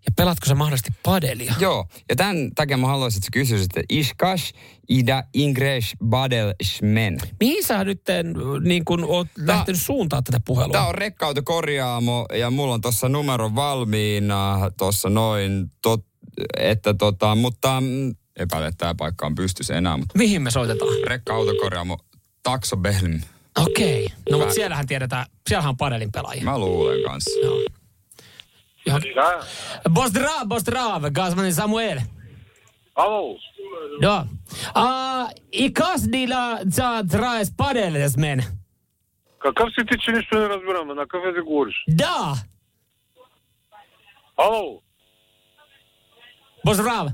ja pelatko sä mahdollisesti padelia? Joo, ja tämän takia mä haluaisin, että sä kysyisit, että Ishkash ida ingresh badel shmen. Mihin sä nyt äh, niin kun oot lähtenyt suuntaa tätä puhelua? Tämä on rekkaautokorjaamo ja mulla on tuossa numero valmiina tuossa noin, tot, että tota, mutta mm, epäilen, että tämä paikka on pystyssä enää, mutta Mihin me soitetaan? rekka-autokorjaamo Takso. Okei. No Hyvä. mutta siellähän tiedetään, siellähän on padelin pelaajia. Mä luulen kanssa. Joo. Ihan. Pozdrav, pozdrav, Gazman Samuel. Alo, Да. А, и каждый за трое падали мен. какъв си ти, че нищо не разбираме? На какъв език говориш? Да. Ало, Pozdrav.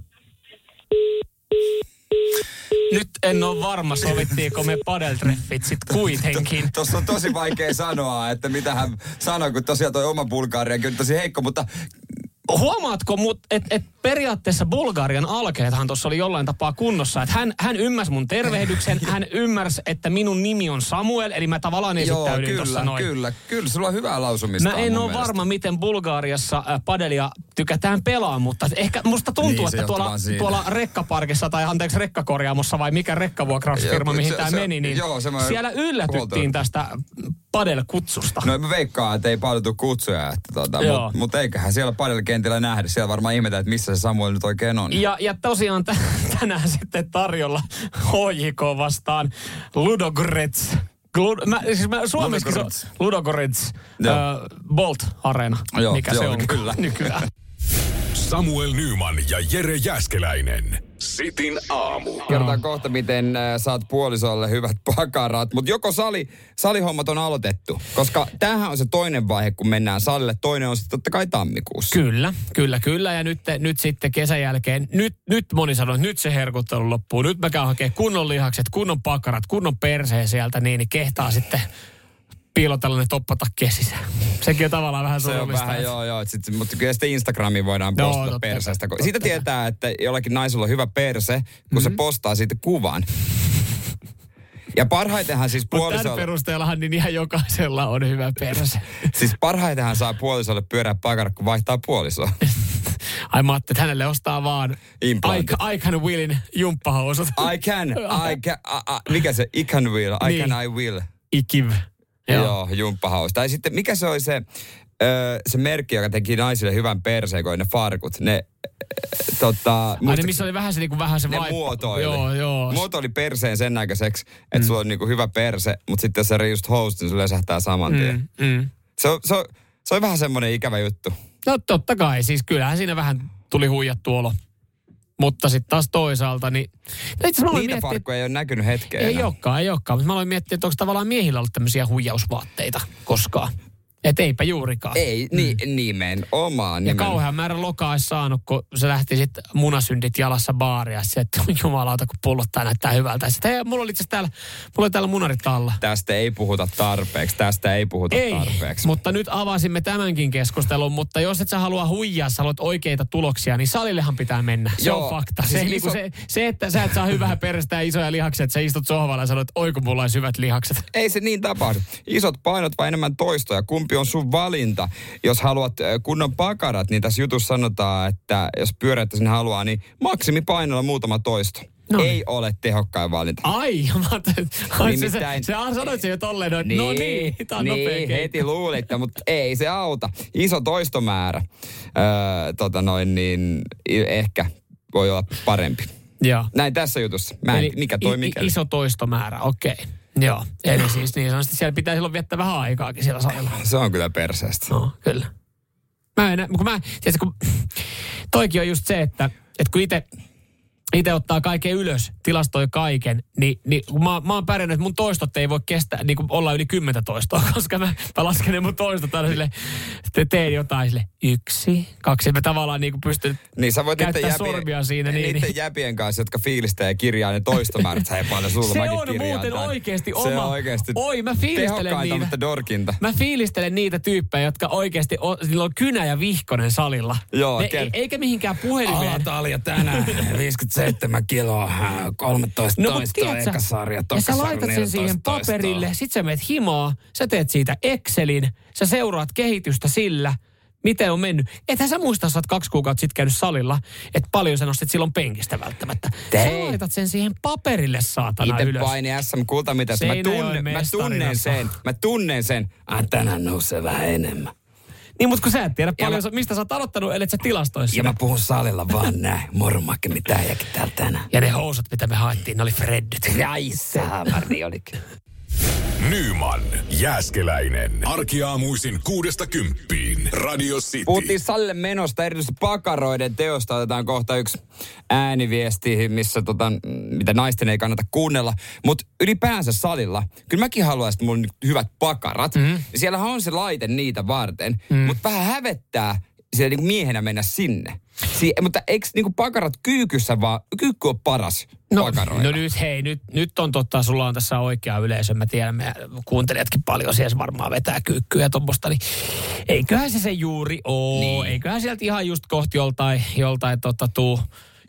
Nyt en ole varma, sovittiinko me padeltreffit sit kuitenkin. (laughs) Tuossa on tosi vaikea sanoa, että mitä hän sanoi, kun tosiaan toi oma Bulgariakin on tosi heikko, mutta Huomaatko, että et periaatteessa Bulgarian alkeethan tuossa oli jollain tapaa kunnossa. Että hän, hän ymmärsi mun tervehdyksen, (laughs) hän ymmärsi, että minun nimi on Samuel, eli mä tavallaan esittäydyin tuossa kyllä, noin. kyllä, kyllä, sulla on hyvää lausumista. Mä en ole varma, miten Bulgaariassa äh, padelia tykätään pelaa, mutta ehkä musta tuntuu, Niin, että tuolla, tuolla rekkaparkissa tai anteeksi rekkakorjaamossa vai mikä rekkavuokrausfirma, mihin tämä meni, niin joo, siellä yllätyttiin tästä padel-kutsusta. No mä veikkaan, että ei paljon tule kutsuja, että tota, mutta mut eiköhän siellä padelkentillä nähdä. Siellä varmaan ihmetään, että missä se Samuel nyt oikein on. Ja, ja tosiaan t- (laughs) tänään sitten tarjolla HJK vastaan Ludogorets. Glud, mä, siis mä, suomeksi se on Ludogorets. Äh, Bolt Arena, Joo, mikä se joo, on kyllä. (laughs) nykyään. Samuel Nyman ja Jere Jäskeläinen. Sitin aamu. Kerrotaan kohta, miten äh, saat puolisolle hyvät (laughs) pakarat. Mutta joko sali, salihommat on aloitettu? Koska tämähän on se toinen vaihe, kun mennään salille. Toinen on sitten totta kai tammikuussa. Kyllä, kyllä, kyllä. Ja nyt, nyt sitten kesän jälkeen, nyt, nyt moni sanoo, että nyt se herkuttelu loppuu. Nyt mä käyn hakemaan kunnon lihakset, kunnon pakarat, kunnon perseen sieltä, niin, niin kehtaa sitten piilotella ne toppatakkien sisään. Sekin on tavallaan vähän Se on vähän, joo, joo. Sit, mutta kyllä sitten Instagramiin voidaan Joo, postata totta perseestä. Siitä totta tietää, että jollakin naisella on hyvä perse, kun Mhm. se postaa siitä kuvan. Ja parhaitenhan siis Mutta tämän perusteellahan niin ihan jokaisella on hyvä perse. (laughs) siis parhaitenhan saa puolisolle pyörää pakarat, kun vaihtaa puolisoa. (laughs) Ai mä ajattelin, että hänelle ostaa vaan Implantit. I, I can willin jumppahousut. I can, I can, a, a, mikä se, I can will, I Niin. can, I will. Ikiv. Joo, Joo jumppahaus. Tai sitten mikä se oli se, ö, se merkki, joka teki naisille hyvän perseen, kun ne farkut. Ne, tota, Ai ne, missä oli vähän se, niin kuin, vähän se ne vaippa. muotoili. Joo, joo. Muotoili perseen sen näköiseksi, että Mm. sulla on niinku hyvä perse, mutta sitten jos sä just host, niin sulla läsähtää saman tien. Mm, mm. Se, on, se, on, se on vähän semmoinen ikävä juttu. No totta kai, siis kyllähän siinä vähän tuli huijattu olo. Mutta sitten taas toisaalta, niin... No itse Niitä miettiä, farkkuja ei ole näkynyt hetkeen ei olekaan, ei olekaan. Mutta mä aloin miettiä, että onko tavallaan miehillä ollut tämmöisiä huijausvaatteita koskaan. Et eipä juurikaan. Ei, ni, nimenomaan. Mm. Ja nimen- kauhean määrä lokaa olisi saanut, kun se lähti sitten munasyndit jalassa baaria. Se, että (laughs) jumalauta, kun pullottaa näyttää hyvältä. Ja sitten, hei, mulla oli itse täällä, mulla oli täällä munarit alla. Tästä ei puhuta tarpeeksi, tästä ei puhuta Ei, tarpeeksi. mutta nyt avasimme tämänkin keskustelun, mutta jos et sä halua huijaa, sä haluat oikeita tuloksia, niin salillehan pitää mennä. Se Joo, on fakta. Se, siis siis iso- se, se, että sä et saa hyvää (laughs) perästä ja isoja lihaksia, että sä istut sohvalla ja sanot, että oi kun mulla olisi hyvät lihakset. Ei se niin tapahdu. Isot painot vai enemmän toistoja. Kumpi on sun valinta? Jos haluat kunnon pakarat, niin tässä jutussa sanotaan, että jos pyöräyttä sinne haluaa, niin maksimipainolla muutama toisto. No Ei ole tehokkain valinta. Ai, (laughs) mä ai, se, se, Nimittäin- se, sanoit se jo tolleen, että no niin, tää on nopea niin heti luulitte, mutta ei se auta. Iso toistomäärä, öö, tota noin, niin ehkä voi olla parempi. Joo. Näin tässä jutussa. Mä en, Eli mikä toi mikä. Iso toistomäärä, okei. Joo, eli siis niin sanotusti siellä pitää silloin viettää vähän aikaakin siellä salilla. Se on kyllä perseestä. No, kyllä. Mä en, kun mä, tiedätkö, kun toikin on just se, että, että kun itse itse ottaa kaiken ylös, tilastoi kaiken, niin, niin kun mä, mä oon pärjännyt, että mun toistot ei voi kestää, niin kuin olla yli kymmentä toistoa, (laughs) koska mä, mä lasken ne mun toistot aina sille, te teen jotain sille, yksi, kaksi, mä tavallaan niin kuin pystyn Niin sä voit käyttää niiden sormia siinä. Niin, niiden niin. jäpien kanssa, jotka fiilistää ja kirjaa ne toistomäärät, sä ei paljon sulla, Se on kirjaan muuten tämän. oikeasti Se oma. on oikeasti Oi, mä fiilistelen niitä. mutta dorkinta. Mä fiilistelen niitä tyyppejä, jotka oikeasti, on, niillä on kynä ja vihkonen salilla. Joo, ne, e- eikä mihinkään puhelimeen. Alatalja tänään, (laughs) 57 kiloa, 13 No, mut toistoa, eka sarja, ja toka sä sarja, laitat sen 14 siihen toistoa. paperille, sit sä meet himaa, sä teet siitä Excelin, sä seuraat kehitystä sillä, miten on mennyt. Ethän sä muista, sä oot kaksi kuukautta sitten käynyt salilla, että paljon sä nostit silloin penkistä välttämättä. Sä Hei. laitat sen siihen paperille saatana Itse ylös. paini SM kultamitasta. Mä, Seinäjoen tunnen, mä tunnen sen. Mä tunnen sen. Ah, tänään nousee vähän enemmän. Niin, mutta kun sä et tiedä Ja paljon, mä- mistä sä oot aloittanut, ellei sä tilastoisi Ja mä puhun salilla vaan näin. Moro Makke, mitä täällä tänään. Ja ne housut, mitä me haettiin, ne oli Freddyt. Ai saamarni olikin. Nyman, Jääskeläinen. Arkiaamuisin kuudesta kymppiin. Radio City. Puhuttiin salille menosta, erityisesti pakaroiden teosta. Otetaan kohta yksi ääniviesti, missä tota, mitä naisten ei kannata kuunnella. Mutta ylipäänsä salilla, kyllä mäkin haluaisin, että mulla on hyvät pakarat. Mm. Siellähän on se laite niitä varten, mm. mutta vähän hävettää siellä niinku miehenä mennä sinne. Si- mutta eikö niinku pakarat kyykyssä vaan, kyykky on paras No, no nyt hei, nyt, nyt on totta, sulla on tässä oikea yleisö. Mä tiedän, me kuuntelijatkin paljon siellä varmaan vetää kyykkyä ja tuommoista, niin eiköhän se se juuri oo. Niin. Eiköhän sieltä ihan just kohti joltain, joltain tota, tuu,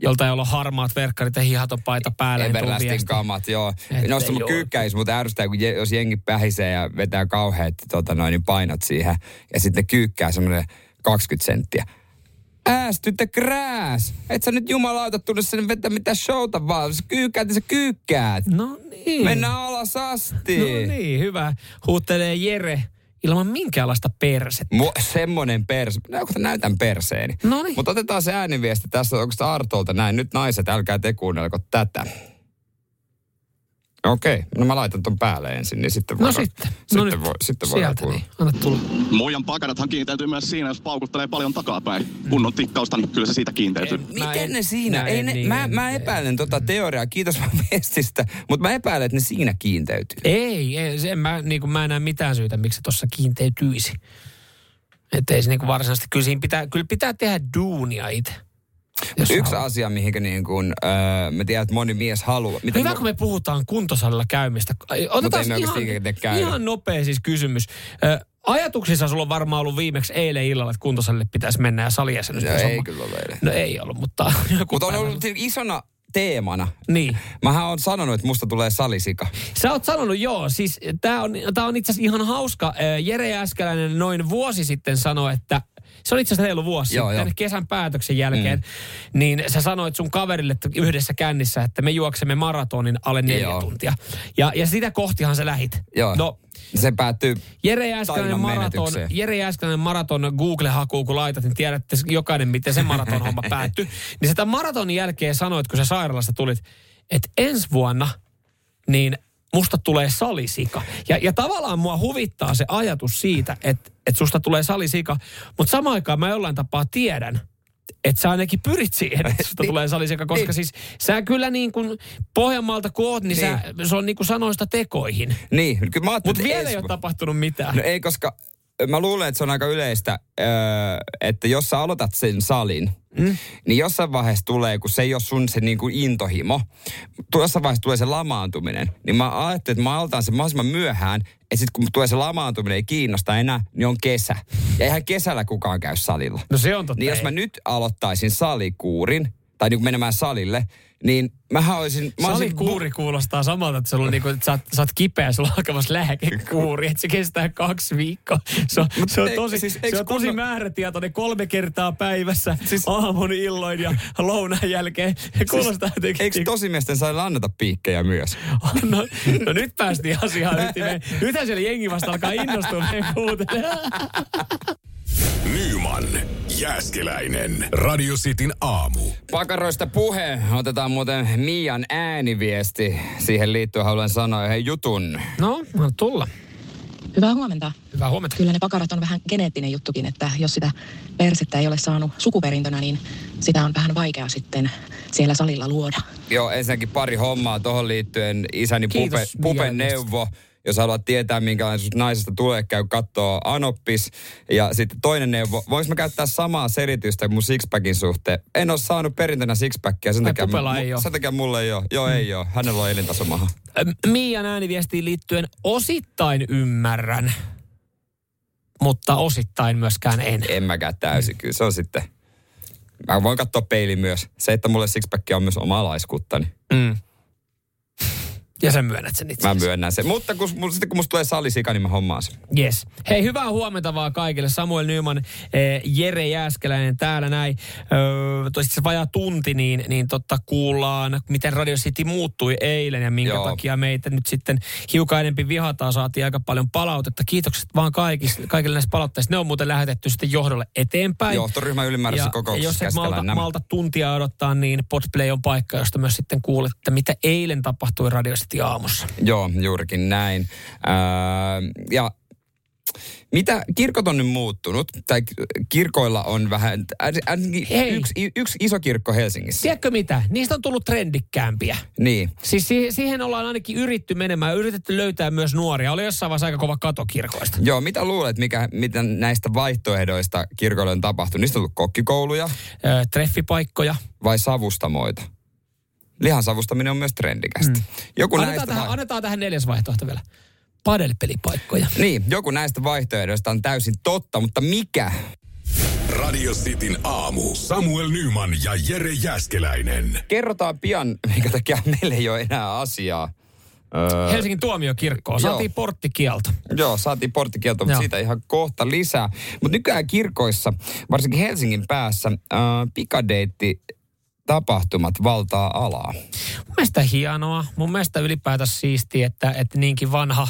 joltain, jolla on harmaat verkkarit ja hihaton paita päällä. niin Everlastin kamat, joo. Nosta mun joo. kyykkäis, mutta ärsyttää, kun je, jos jengi pähisee ja vetää kauheat tota, noin, niin painot siihen. Ja sitten ne kyykkää semmoinen 20 senttiä. Äästy the grass. Et sä nyt jumalauta tullut sinne vetää mitään showta vaan. Sä kyykkäät, niin sä kyykkäät. No niin. Mennään alas asti. No niin, hyvä. Huuttelee Jere ilman minkäänlaista persettä. Mu, semmonen perse. Kun näytän perseeni. Noniin. Mutta otetaan se ääniviesti tässä. Onko se Artolta näin? Nyt naiset, älkää te kuunnelko tätä. Okei, no mä laitan ton päälle ensin, niin sitten No voidaan, sitten. sitten, No nyt voi, sitten voidaan sieltä niin. Anna tulla. Muijan pakarathan kiinteytyy myös siinä, jos paukuttelee paljon takapäin. Kunnon tikkausta, niin kyllä se siitä kiinteytyy. Miten ne siinä? mä Ei en ne, niin- mä, mä epäilen tota teoriaa, kiitos vaan (laughs) viestistä, mutta mä epäilen, että ne siinä kiinteytyy. Ei, ei se, mä, niin kuin, mä en näe mitään syytä, miksi se tuossa kiinteytyisi. Että ei se niin kuin varsinaisesti, kyllä, siinä pitää, kyllä pitää tehdä duunia itse. Jos Yksi haluaa. asia, mihinkä niin kuin, öö, mä tiedän, että moni mies haluaa. Mitä Hyvä, kun me puhutaan kuntosalilla käymistä. Otetaan me ihan, ihan nopea siis kysymys. Ö, ajatuksissa sulla on varmaan ollut viimeksi eilen illalla, että kuntosalille pitäisi mennä ja salijäsenyys. No ei homma- kyllä ole eilen. No ei ollut, mutta... (laughs) Mutta on ollut isona teemana. Niin. Mähän on sanonut, että musta tulee salisika. Sä oot sanonut joo, siis tämä on, tää on itse asiassa ihan hauska. Ö, Jere Jääskeläinen noin vuosi sitten sanoi, että se on itse asiassa reilu vuosi Joo, sitten, joo. kesän päätöksen jälkeen, mm. niin sä sanoit sun kaverille että yhdessä kännissä, että me juoksemme maratonin alle neljä Joo. tuntia. Ja, ja sitä kohtihan sä lähit. Joo. No, Se päättyy Jere Jääskeläinen tainan maraton. Jere Jääskeläinen maraton Google-hakuun, kun laitat, niin tiedätte jokainen, miten se maraton homma (laughs) päättyi. Niin sitä maratonin jälkeen sanoit, kun sä sairaalasta tulit, että ensi vuonna, niin musta tulee salisika. Ja, ja tavallaan mua huvittaa se ajatus siitä, että, että susta tulee salisika, mutta samaan aikaan mä jollain tapaa tiedän, että sä ainakin pyrit siihen, että susta (laughs) tulee salisika, koska Niin. siis sä kyllä niin kuin Pohjanmaalta kun oot, niin, sä, se on niin kuin sanoista tekoihin. Niin, kyllä mä Mutta vielä ei ole tapahtunut mitään. No ei, koska mä luulen, että se on aika yleistä, öö, että jos sä aloitat sen salin, mm. niin jossain vaiheessa tulee, kun se ei ole sun se niin kuin intohimo, jossain vaiheessa tulee se lamaantuminen, niin mä ajattelin, että mä aloitan sen mahdollisimman myöhään, että sitten kun tulee se lamaantuminen ei kiinnosta enää, niin on kesä. Ja eihän kesällä kukaan käy salilla. No se on totta. Niin jos mä nyt aloittaisin salikuurin, tai niin kuin menemään salille, niin mähän olisin... Mä olisin Salikuuri kuulostaa samalta, että, sulla on niinku, että sä, oot, sä oot kipeä, sulla on alkamassa lääkekuuri, että se kestää kaksi viikkoa. Se on, se on tosi, siis se on tosi kunno- määrätietoinen kolme kertaa päivässä, siis, aamun, illoin ja lounaan jälkeen. Se kuulostaa jotenkin... Eikö tosimiesten saada anneta piikkejä myös? No, no nyt päästiin asiaan ytimeen. Nythän siellä jengi vasta alkaa innostua meidän. Nyman, Jääskeläinen. Radio Cityn aamu. Pakaroista puhe. Otetaan muuten Mian ääniviesti. Siihen liittyen haluan sanoa yhden jutun. No, anna tulla. Hyvää huomenta. Hyvää huomenta. Kyllä ne pakarat on vähän geneettinen juttukin, että jos sitä persettä ei ole saanut sukuperintönä, niin sitä on vähän vaikea sitten siellä salilla luoda. Joo, ensinnäkin pari hommaa tuohon liittyen. Isäni Kiitos, pupe, pupen Mia, neuvo. Jos haluat tietää, minkälaisesta naisesta tulee, käy kattoo Anoppis. Ja sitten toinen neuvo. Voinko mä käyttää samaa selitystä mun sixpackin suhteen? En ole saanut perintönä sixpackia. Sen takia, pupella mu- ei oo. sen takia mulle ei ole. Joo, ei ole. Hänellä on elintasomaha. Miian ääniviestiin liittyen osittain ymmärrän, mutta osittain myöskään en. En mäkään täysin. Kyllä se on sitten... Mä voin katsoa peilin myös. Se, että mulle sixpackia on myös oma laiskuuttani. Mm. Ja sä myönnät sen itse Mä myönnän sen. Mutta kun, sitten kun musta tulee salisika, niin mä hommaan sen. Yes. Hei, hyvää huomenta vaan kaikille. Samuel Nyman, eh, Jere Jääskeläinen täällä näin. Öö, se vajaa tunti, niin, niin totta kuullaan, miten Radio City muuttui eilen ja minkä Joo. takia meitä nyt sitten hiukan enempi vihataan. Saatiin aika paljon palautetta. Kiitokset vaan kaikille, kaikille näistä palautteista. Ne on muuten lähetetty sitten johdolle eteenpäin. Johtoryhmän ylimääräisessä kokouksessa jos et malta, nämä. malta tuntia odottaa, niin Podplay on paikka, josta myös sitten kuulet, että mitä eilen tapahtui Radio City aamussa. Joo, juurikin näin. Öö, ja mitä kirkot on nyt muuttunut, tai kirkoilla on vähän, ainakin yksi, yksi iso kirkko Helsingissä. Tiedätkö mitä? Niistä on tullut trendikkäämpiä. Niin. Siis si- siihen ollaan ainakin yritetty menemään, yritetty löytää myös nuoria. Oli jossain vaiheessa aika kova kato kirkoista. Joo, mitä luulet, mikä, mitä näistä vaihtoehdoista kirkoille on tapahtunut? Niistä on ollut kokkikouluja Ö, treffipaikkoja. vai savustamoita? Lihan savustaminen on myös trendikästä. Mm. Joku Annetaan näistä tähän, vai- annetaan tähän neljäs vaihtoehto vielä. Padelpelipaikkoja. Niin, joku näistä vaihtoehdoista on täysin totta, mutta mikä? Radio Cityn aamu. Samuel Nyman ja Jere Jääskeläinen. Kerrotaan pian, minkä takia meillä ei ole enää asiaa. Öö, Helsingin tuomiokirkkoon. Saatiin Joo. porttikielto. Joo, saatiin porttikielto, mutta Joo. siitä ihan kohta lisää. Mutta nykyään kirkoissa, varsinkin Helsingin päässä, äh, pikadeitti tapahtumat valtaa alaa. Mun mielestä hienoa. Mun mielestä ylipäätään siistiä, että, että niinkin vanha,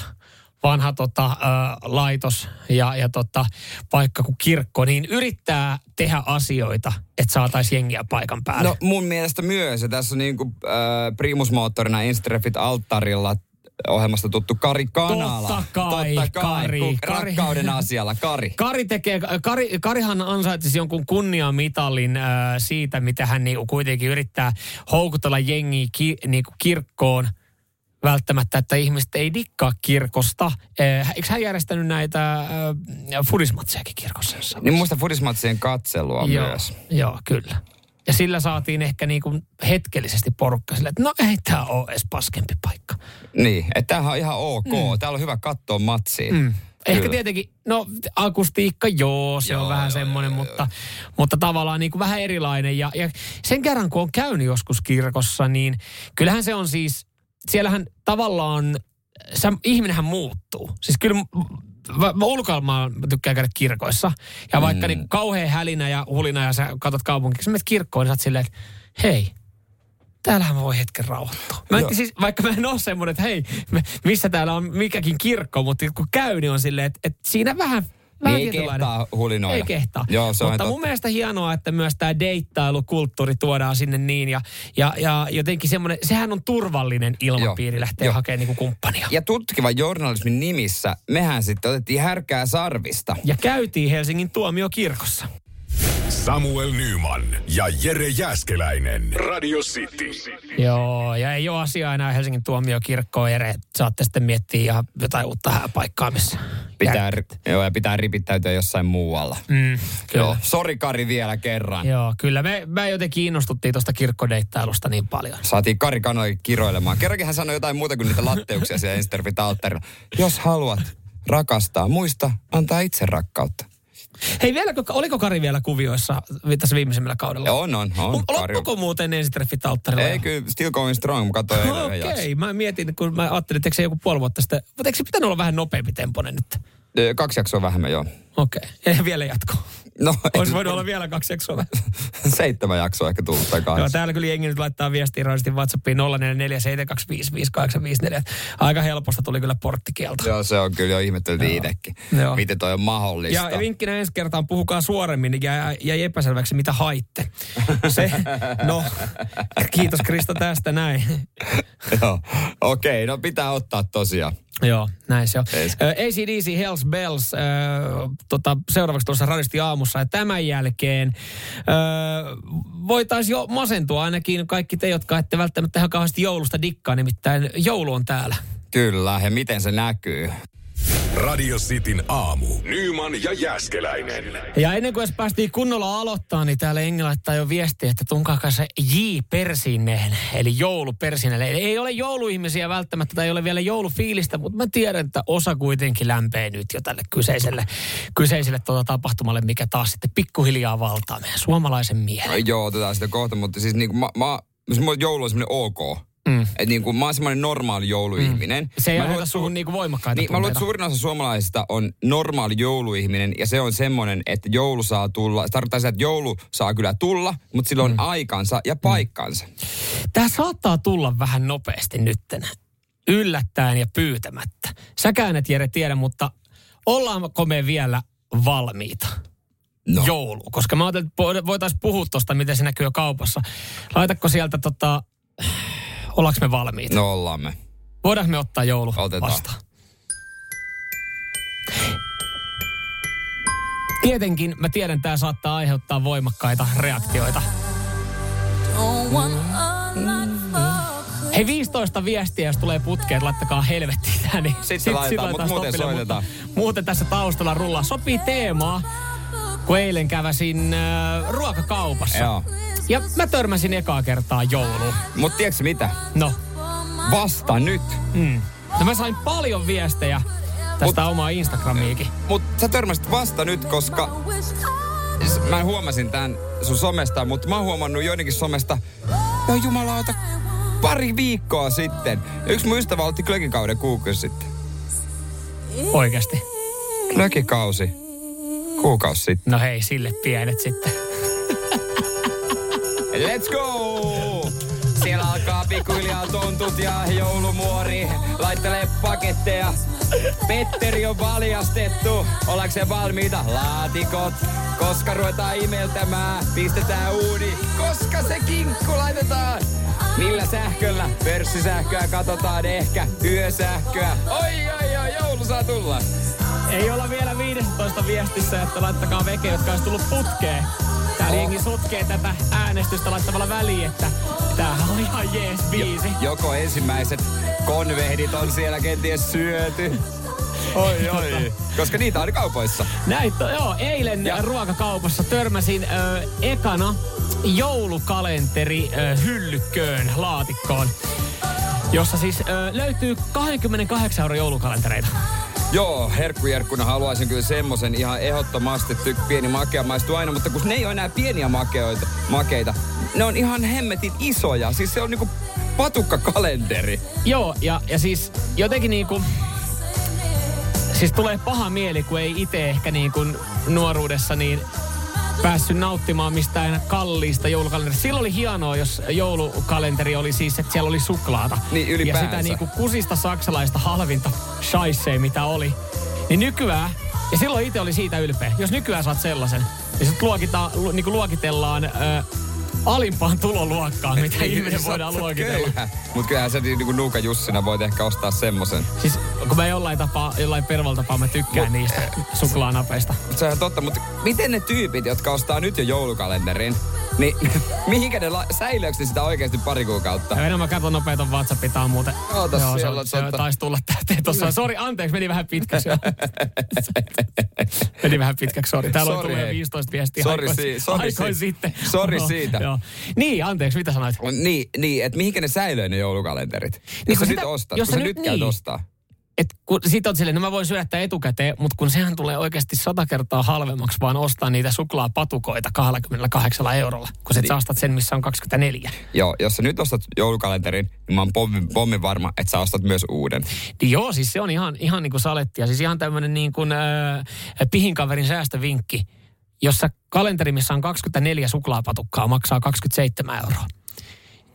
vanha tota, ö, laitos ja, ja tota, paikka kuin kirkko, niin yrittää tehdä asioita, että saataisiin jengiä paikan päälle. No mun mielestä myös. Ja tässä on niin kuin, äh, primusmoottorina Instrefit alttarilla ohjelmasta tuttu Kari Kanala. Totta kai, Totta kai Kari. Kari. Rakkauden asialla, Kari. Kari tekee, Kari, Karihan ansaitsisi jonkun kunniamitalin äh, siitä, mitä hän niinku kuitenkin yrittää houkutella jengiä ki, niinku kirkkoon välttämättä, että ihmiset ei dikkaa kirkosta. Äh, eikö hän järjestänyt näitä äh, fudismatsejakin kirkossa jossain? Niin muista Fudismatsien katselua Joo, myös. joo, kyllä. Ja sillä saatiin ehkä niinku hetkellisesti porukka sille, että no ei tämä ole edes paskempi paikka. Niin, että tämähän on ihan ok. Mm. Täällä on hyvä katsoa matsiin. Mm. Ehkä Kyllä. tietenkin, no akustiikka joo, se joo, on vähän joo, semmoinen, joo, mutta, mutta tavallaan niin kuin vähän erilainen. Ja, ja sen kerran, kun on käynyt joskus kirkossa, niin kyllähän se on siis, siellähän tavallaan, se, ihminenhän muuttuu. Siis kyllä mä, mä mä tykkään käydä kirkoissa. Ja vaikka mm. niin kauhean hälinä ja hulina ja sä katsot kaupunkia, sä menet kirkkoon, niin sä oot silleen, että hei, täällähän mä voi hetken rauhoittua. Mä en, siis, vaikka mä en ole semmoinen, että hei, missä täällä on mikäkin kirkko, mutta kun käy, niin on silleen, että, että siinä vähän, vähän Niin ei kehtaa hulinoida. Ei kehtaa. Joo, se Mutta ihan mun totta. mielestä hienoa, että myös tämä deittailukulttuuri tuodaan sinne niin. Ja, ja, ja jotenkin semmoinen, sehän on turvallinen ilmapiiri lähteä Joo. hakemaan niinku kumppania. Ja tutkivan journalismin nimissä mehän sitten otettiin härkää sarvista. Ja käytiin Helsingin tuomiokirkossa. Samuel Nyman ja Jere Jäskeläinen. Radio City. Joo, ja ei ole asiaa enää Helsingin tuomiokirkkoon, Jere. Saatte sitten miettiä ihan jotain uutta paikkaa, missä... Pitää, joo, ja pitää ripittäytyä jossain muualla. Mm, kyllä. Joo, sori Kari vielä kerran. Joo, kyllä. Me, me jotenkin innostuttiin tuosta kirkkodeittailusta niin paljon. Saatiin Kari Kanoi kiroilemaan. Kerrankin hän sanoi jotain muuta kuin niitä latteuksia siellä alttarilla. Jos haluat rakastaa, muista antaa itse rakkautta. Hei, vieläkö, oliko Kari vielä kuvioissa tässä viimeisimmällä kaudella? On, on, on. Loppuko muuten ensitreffit alttarilla? Ei kyllä, still going strong. Mä katsoin eilen Okei, okay. mä mietin, kun mä ajattelin, että eikö se joku puoli vuotta sitten, mutta eikö se pitänyt olla vähän nopeampi temponen nyt? Kaksi jaksoa vähemmän, joo. Okei, okay. ja vielä jatko. No, (laughs) Olisi voinut olla vielä kaksi jaksoa (laughs) seitsemän jaksoa ehkä tullut tai Joo, kahdeksan. täällä kyllä jengi nyt laittaa viestiä radistin WhatsAppiin 0447255854. Aika helposta tuli kyllä porttikielto. Joo, se on kyllä jo ihmetteltiin itsekin. Joo. Miten toi on mahdollista. Ja vinkkinä ensi kertaan puhukaa suoremmin, niin jäi, jäi epäselväksi, mitä haitte. Se, no, kiitos Krista tästä näin. (laughs) Joo, okei, no pitää ottaa tosiaan. Joo, näin se on. ACDC Hells Bells, äh, tota, seuraavaksi tuossa radisti aamussa. Ja tämän jälkeen äh, voitaisiin jo masentua ainakin kaikki te, jotka ette välttämättä ihan kauheasti joulusta dikkaa, nimittäin joulu on täällä. Kyllä, ja miten se näkyy? Radio Cityn aamu. Nyman ja Jäskeläinen. Ja ennen kuin edes päästiin kunnolla aloittaa, niin täällä Engi laittaa jo viestiä, että tunkaakaa se J. Persineen, eli joulupersineen. Eli ei ole jouluihmisiä välttämättä tai ei ole vielä joulufiilistä, mutta mä tiedän, että osa kuitenkin lämpee nyt jo tälle kyseiselle, kyseiselle tuota tapahtumalle, mikä taas sitten pikkuhiljaa valtaa meidän suomalaisen mielen. Joo, otetaan sitä kohta, mutta siis niin kuin mä, mä, siis joulu on semmoinen ok. Mm. Et niin kuin, mä oon semmoinen normaali jouluihminen. Mm. Se ei Mä että suhun niinku voimakkaita Niin, mä luulen, että suurin osa suomalaisista on normaali jouluihminen ja se on semmoinen, että joulu saa tulla. Se tarkoittaa sitä, että joulu saa kyllä tulla, mutta sillä on Mm. aikansa ja paikkansa. Tämä saattaa tulla vähän nopeasti nytten. Yllättäen ja pyytämättä. Säkään et Jere tiedä, mutta ollaanko me vielä valmiita? No. Joulu. Koska mä ajattelin, että voitaisiin puhua tuosta, miten se näkyy kaupassa. Laitatko sieltä tota, ollaanko me valmiita? No ollaan me. Voidaanko me ottaa joulu Otetaan. vastaan? Tietenkin mä tiedän, tämä saattaa aiheuttaa voimakkaita reaktioita. Hei 15 viestiä, jos tulee putkeen, laittakaa helvettiin tää, niin Sitten laitetaan, mut muuten stoppille, soitetaan. Mutta muuten tässä taustalla rullaa. Sopii teemaa, kun eilen käväsin äh, ruokakaupassa. Joo. Ja mä törmäsin ekaa kertaa jouluun. Mutta tiedätkö mitä? No. Vasta nyt. Mm. No mä sain paljon viestejä tästä omaa Instagramiikin. Mutta sä törmäsit vasta nyt, koska mä huomasin tämän sun somesta, mutta mä oon huomannut joidenkin somesta, no jumalauta, pari viikkoa sitten. Yksi mun ystävä otti klökikauden kuukausi sitten. Oikeasti. Klökikausi. Kuukausi sitten. No hei, sille pienet sitten. Let's go! Siellä alkaa pikkuhiljaa tontut ja joulumuori laittelee paketteja. Petteri on valjastettu. Ollaanko se valmiita? Laatikot. Koska ruvetaan imeltämään, pistetään uuni. Koska se kinkku laitetaan? Millä sähköllä? Pörssisähköä katsotaan ehkä. Yösähköä. Oi, oi, oi, joulu saa tulla. Ei olla vielä 15 viestissä, että laittakaa veke, jotka olisi tullut putkeen. Täällä Oh. jengi sotkee tätä äänestystä laittamalla väliin, että tämähän on ihan jees biisi. Joko ensimmäiset konvehdit on siellä kenties syöty. Oi, (laughs) oi. Koska niitä on kaupoissa. Näin, to, joo, eilen ja. ruokakaupassa törmäsin ö, ekana joulukalenteri ö, hyllykköön laatikkoon, jossa siis ö, löytyy 28 euro joulukalentereita. Joo, herkkujerkkuna haluaisin kyllä semmoisen ihan ehdottomasti. Tyk, pieni makea maistuu aina, mutta kun ne ei ole enää pieniä makeoita, makeita, ne on ihan hemmetin isoja. Siis se on niinku patukkakalenteri. Joo, ja, ja siis jotenkin niinku... Siis tulee paha mieli, kun ei itse ehkä niin kuin nuoruudessa niin päässyt nauttimaan mistään kalliista joulukalenterista. Silloin oli hienoa, jos joulukalenteri oli siis, että siellä oli suklaata. Niin, Ja ylipäänsä. sitä niinku kusista saksalaista halvinta shaisee, mitä oli. Niin nykyään, ja silloin itse oli siitä ylpeä, jos nykyään saat sellaisen, niin sit luokita, lu, niinku luokitellaan ö, alimpaan tuloluokkaan, mitä ihminen voidaan luokitella. Mutta kyllähän sä niinku Nuuka Jussina voit ehkä ostaa semmoisen. Siis kun mä jollain tapaa, jollain pervaltapaa mä tykkään niistä suklaanapeista. Se on totta, mutta miten ne tyypit, jotka ostaa nyt jo joulukalenterin, niin (laughs) mihinkä ne la- säilöökö ne sitä oikeasti pari kuukautta? Ja enemmän katon nopeet on WhatsApp, tää on muuten. Oota, Joo, siellä on se totta. taisi tulla tähteen tuossa. Sori, anteeksi, meni vähän pitkäksi. (laughs) meni vähän pitkäksi, sori. Täällä on tullut jo hei. 15 viestiä Sori aikoin, si- sori aikoin si- sitten. sori Joo, siitä. Joo. Niin, anteeksi, mitä sanoit? Niin, niin että mihinkä ne säilöö ne joulukalenterit? Niin, jos sä nyt sitä- ostat, jos kun sä sä nyt- nyt käyt niin. ostaa. Et kun sit on silleen, no mä voin syöttää etukäteen, mutta kun sehän tulee oikeasti sata kertaa halvemmaksi vaan ostaa niitä suklaapatukoita 28 eurolla, kun Niin. sä ostat sen, missä on 24. Joo, jos sä nyt ostat joulukalenterin, niin mä oon pommin, pommin varma, että sä ostat myös uuden. Niin joo, siis se on ihan, ihan niin kuin salettia. Siis ihan tämmöinen niin kuin äh, pihinkaverin säästövinkki, jossa kalenteri, missä on 24 suklaapatukkaa, maksaa 27 euroa.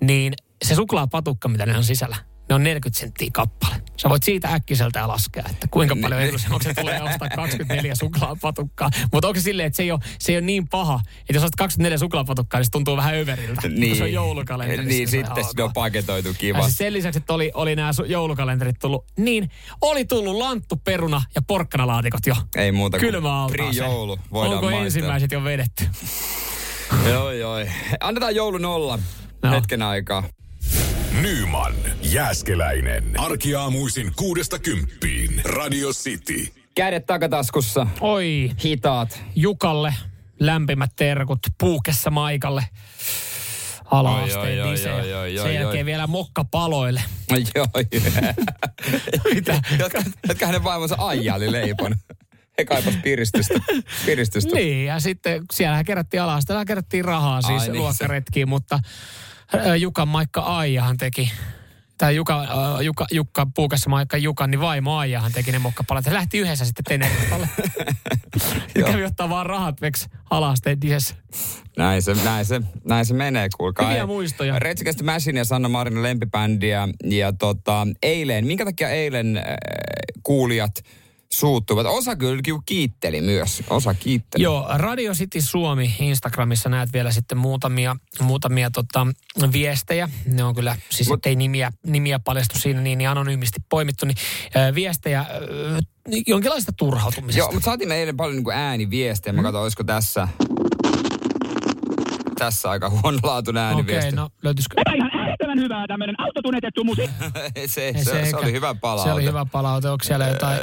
Niin se suklaapatukka, mitä ne on sisällä, ne on 40 senttiä kappale. Sä voit siitä äkkiseltään laskea, että kuinka paljon edullisemmaksi se tulee (laughs) ostaa 24 suklaapatukkaa. Mutta onko se silleen, että se ei, ole, se ei ole niin paha, että jos ostat 24 suklaapatukkaa, niin se tuntuu vähän överiltä. kun se on joulukalenteri. Niin, sitten ne on paketoitu Ja kiva. siis sen lisäksi, että oli, oli nämä joulukalenterit tullut, niin oli tullut lanttu, peruna ja porkkanalaatikot jo. Ei muuta kuin Kylmä pre-joulu. Voidaan Onko maistaa. ensimmäiset jo vedetty? Joo, joo. Annetaan joulun olla No. hetken aikaa. Nyman, Jääskeläinen. Arkiaamuisin kuudesta kymppiin. Radio City. Kädet takataskussa. Oi. Hitaat. Jukalle lämpimät terkut, puukessa Maikalle. Ala-asteen Sen jälkeen oi. vielä mokkapaloille. Ai, Joo, (laughs) Mitä? jotka, jotka hänen vaimonsa Aija oli leiponut. He kaipas piristystä. piristystä. Niin, ja sitten siellähän kerättiin ala kerättiin rahaa siis Ai niin, luokkaretkiin, mutta ä, Jukan Maikka Aijahan teki, tai Juka, ä, Jukka, Jukka Puukassa Maikka Jukan, niin vaimo Aijahan teki ne mokkapalat. He lähti yhdessä sitten Teneriffalle. (laughs) ja kävi ottaa vaan rahat veks alasteen disessä. Näin se, näin se, näin se menee, kuulkaa. Hyviä muistoja. Retsikästi Machine ja Sanna Marinin lempibändiä. Ja tota, eilen, minkä takia eilen äh, kuulijat suuttuivat? Osa kyllä ki- kiitteli myös. Osa kiitteli. Joo, Radio City Suomi Instagramissa näet vielä sitten muutamia, muutamia tota, viestejä. Ne on kyllä, siis Mut, ei nimiä, nimiä paljastu siinä niin, niin anonyymisti poimittu, niin ö, viestejä ö, jonkinlaista turhautumisesta. Joo, mutta saatiin me eilen paljon niin ääniviestejä. Mä katsoin, olisiko tässä, tässä aika huonolaatuinen Okei, ääniviesti. no löytyisikö? ihan äärettömän hyvää tämmönen autotunetettu musiikki. (laughs) se, se, se, se, ehkä. oli hyvä palaute. Se oli hyvä palaute. Onko siellä jotain?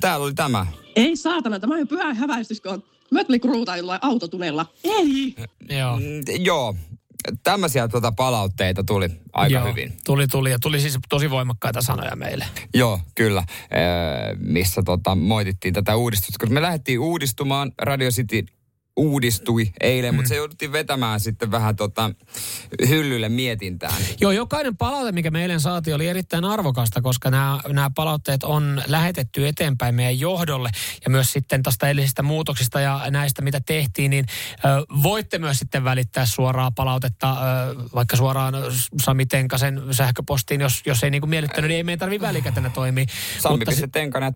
Täällä oli tämä. Ei saatana, tämä on jo pyhä häväistys, kun Mötley Cruuta jollain autotunella. Ei! Joo. Mm, joo, tämmöisiä tuota palautteita tuli aika Joo, hyvin. Tuli, tuli. Ja tuli siis tosi voimakkaita sanoja meille. Joo, kyllä. Öö, missä tota, moitittiin tätä uudistusta. Kun me lähdettiin uudistumaan Radio City uudistui eilen, mm. mutta se jouduttiin vetämään sitten vähän tota hyllylle mietintään. Joo, jokainen palaute, mikä me eilen saatiin, oli erittäin arvokasta, koska nämä, nämä palautteet on lähetetty eteenpäin meidän johdolle. Ja myös sitten tästä edellisistä muutoksista ja näistä, mitä tehtiin, niin ö, voitte myös sitten välittää suoraa palautetta, ö, vaikka suoraan Sami Tenkasen sähköpostiin, jos, jos ei niin kuin miellyttänyt, niin ei meidän tarvitse välikätenä toimia. Sami.tenkanen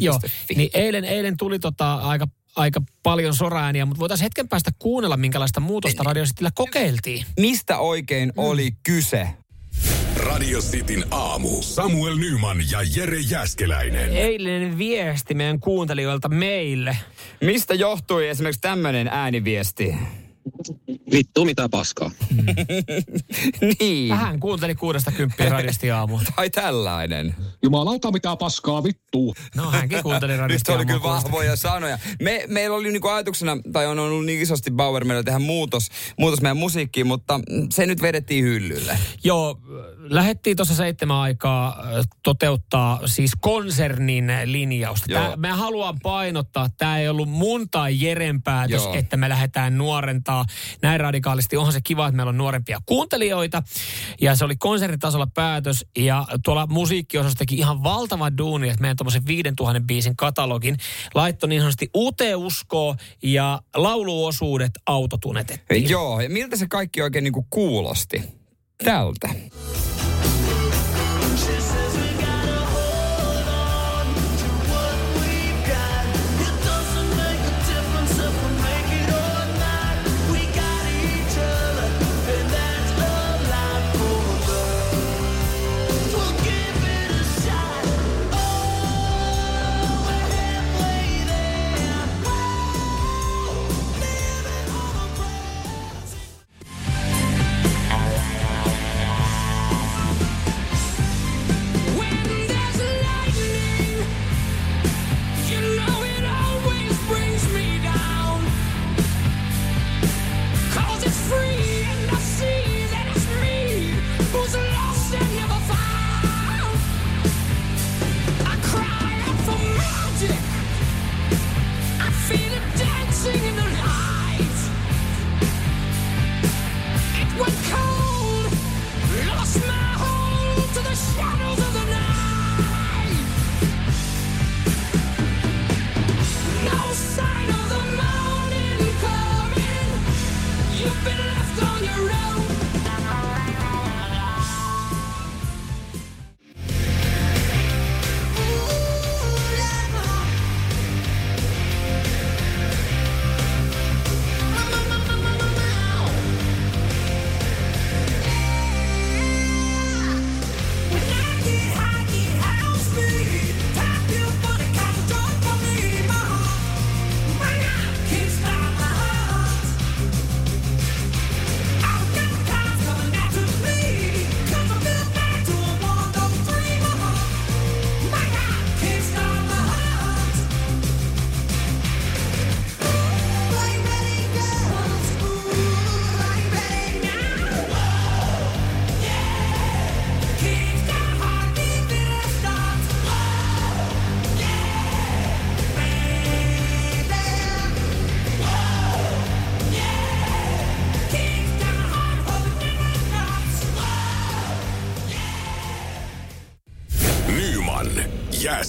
Joo, niin eilen, eilen tuli tota aika aika paljon soraääniä, mutta voitaisiin hetken päästä kuunnella, minkälaista muutosta Radio Cityllä kokeiltiin. Mistä oikein mm. oli kyse? Radio Cityn aamu. Samuel Nyman ja Jere Jäskeläinen. Eilinen viesti meidän kuuntelijoilta meille. Mistä johtui esimerkiksi tämmöinen ääniviesti? Vittu mitä paskaa. Mm. (laughs) niin. Vähän kuunteli kuudesta kymppiä radisti aamu. tai (laughs) tällainen. Jumalauta mitä paskaa vittu. No hänkin kuunteli radisti Nyt oli kyllä vahvoja sanoja. Me, meillä oli niinku ajatuksena, tai on ollut niin isosti Bauer meillä tehdä muutos, muutos meidän musiikkiin, mutta se nyt vedettiin hyllylle. Joo, lähdettiin tuossa seitsemän aikaa toteuttaa siis konsernin linjausta. Tää, mä haluan painottaa, että tämä ei ollut mun tai Jeren päätös, Joo. että me lähdetään nuorentaa näin radikaalisti. Onhan se kiva, että meillä on nuorempia kuuntelijoita. Ja se oli konsertitasolla päätös. Ja tuolla musiikkiosasto teki ihan valtavan duuni, että meidän tuommoisen 5000 biisin katalogin laittoi niin sanotusti uuteen uskoon ja lauluosuudet autotunetettiin. Joo, ja miltä se kaikki oikein niin kuin kuulosti? Tältä.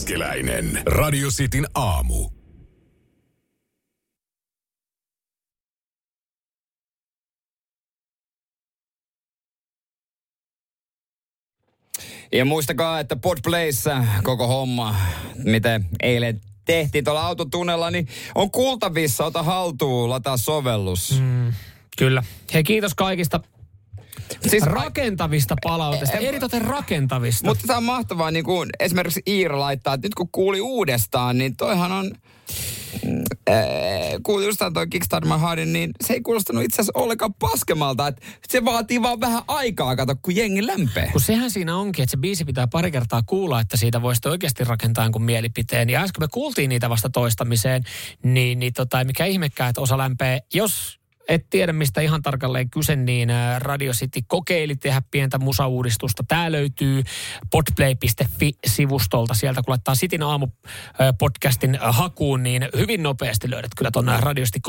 Jääskeläinen. Radio Cityn aamu. Ja muistakaa, että Podplayssä koko homma, miten eilen tehtiin tuolla autotunnella, niin on kuultavissa. Ota haltuun, lataa sovellus. Mm, kyllä. Hei, kiitos kaikista Siis rakentavista palautesta, eritoten rakentavista. Mutta tämä on mahtavaa, niin kuin esimerkiksi Iira laittaa, että nyt kun kuuli uudestaan, niin toihan on äh, kuuli just toi Kickstart My Heartin, niin se ei kuulostanut itse asiassa ollenkaan paskemalta. Että se vaatii vaan vähän aikaa, kato, kun jengi lämpee. Kun sehän siinä onkin, että se biisi pitää pari kertaa kuulla, että siitä voisi oikeasti rakentaa jonkun mielipiteen. Ja äsken me kuultiin niitä vasta toistamiseen, niin, niin tota, mikä ihmekään, että osa lämpee, jos et tiedä mistä ihan tarkalleen kyse, niin ää, Radio City kokeili tehdä pientä musauudistusta. Tämä löytyy podplay.fi-sivustolta. Sieltä kun laittaa Sitin aamu ää, podcastin ää, hakuun, niin hyvin nopeasti löydät kyllä tuonne Radio City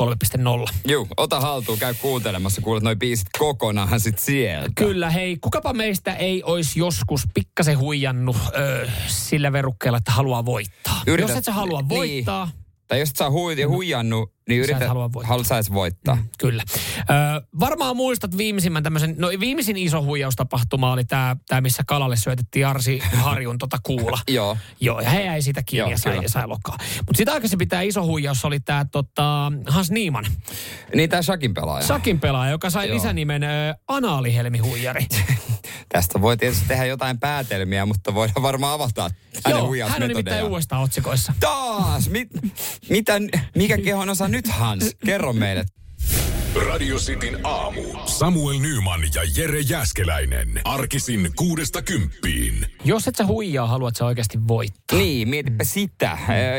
3.0. Juu, ota haltuun, käy kuuntelemassa, kuulet noin biisit kokonaan sit sieltä. Kyllä, hei, kukapa meistä ei olisi joskus pikkasen huijannut ö, sillä verukkeella, että haluaa voittaa. Yritä- Jos et sä halua niin. voittaa, Tai jos et sä hui, huijannut, niin Sä yritä, halua voittaa. sä voittaa. Mm. Kyllä. Ö, varmaan muistat viimeisimmän tämmöisen, no viimeisin iso huijaustapahtuma oli tämä, tää, missä kalalle syötettiin Arsi Harjun tota kuula. (laughs) Joo. Joo, ja he jäi siitä kiinni Joo, ja sai, sai lokaa. Mutta sitä aikaisemmin tämä iso huijaus oli tämä tota, Hans Nieman. Niin tää Shakin pelaaja. Sakin pelaaja, joka sai Joo. lisänimen ö, Anaalihelmi-huijari. (laughs) Tästä voi tietysti tehdä jotain päätelmiä, mutta voidaan varmaan avata hänen Joo, hän on nimittäin uudestaan otsikoissa. Taas! Mit, mitä, mikä kehon osa nyt, Hans? Kerro meille. Radio Cityn aamu. Samuel Nyman ja Jere Jäskeläinen. Arkisin kuudesta kymppiin. Jos et sä huijaa, haluat sä oikeasti voittaa. Niin, mietipä sitä.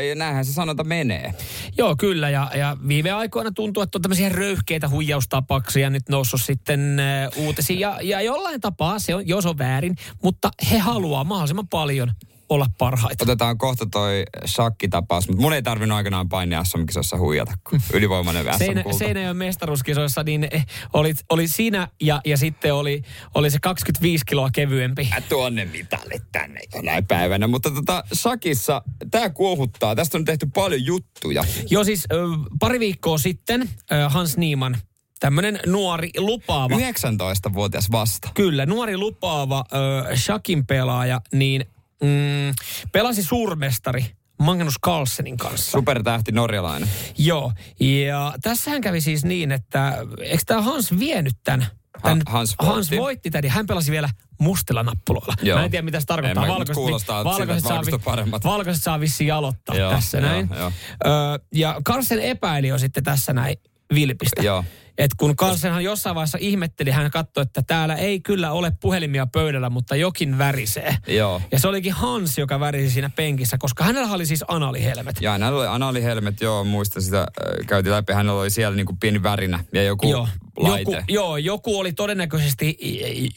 Ja näinhän se sanonta menee. Joo, kyllä. Ja, ja viime aikoina tuntuu, että on tämmöisiä röyhkeitä huijaustapaksia nyt noussut sitten äh, uutisiin. Ja, ja jollain tapaa se on, jos on väärin, mutta he haluaa mahdollisimman paljon olla parhaita. Otetaan kohta toi shakkitapaus, mutta mun ei tarvinnut aikanaan painia SM-kisossa huijata, kun ylivoimainen Seinä, SM-kulta. Seinäjoen mestaruuskisoissa, niin eh, oli, oli sinä ja, ja sitten oli, oli se 25 kiloa kevyempi. Ä, tuonne mitalit tänne jonain päivänä. Mutta tota, Shakissa, tää kuohuttaa. Tästä on tehty paljon juttuja. Joo, siis pari viikkoa sitten Hans Nieman, tämmöinen nuori lupaava 19-vuotias vasta. Kyllä, nuori lupaava ö, Shakin pelaaja, niin mm, pelasi suurmestari Magnus Carlsenin kanssa. Supertähti norjalainen. Joo, ja tässähän kävi siis niin, että eikö tämä Hans vienyt tämän? Tän, Hans Hans voitti. voitti tämän, ja hän pelasi vielä mustilla nappuloilla. Joo. Mä en tiedä, mitä se tarkoittaa. En mut kuulostaa siltä, että saa, valkoiset paremmat. valkoiset saa vissiin aloittaa Joo, tässä joo, näin. joo. Ö, ja Carlsen epäili jo sitten tässä näin vilpistä. Joo. Et kun Carlsenhan jossain vaiheessa ihmetteli, hän katsoi, että täällä ei kyllä ole puhelimia pöydällä, mutta jokin värisee. Joo. Ja se olikin Hans, joka värisi siinä penkissä, koska hänellä oli siis analihelmet. Ja hänellä oli analihelmet, joo, muista sitä, äh, käytiin läpi. Hänellä oli siellä niinku pieni värinä ja joku Joo. laite. Joku, joo, joku oli todennäköisesti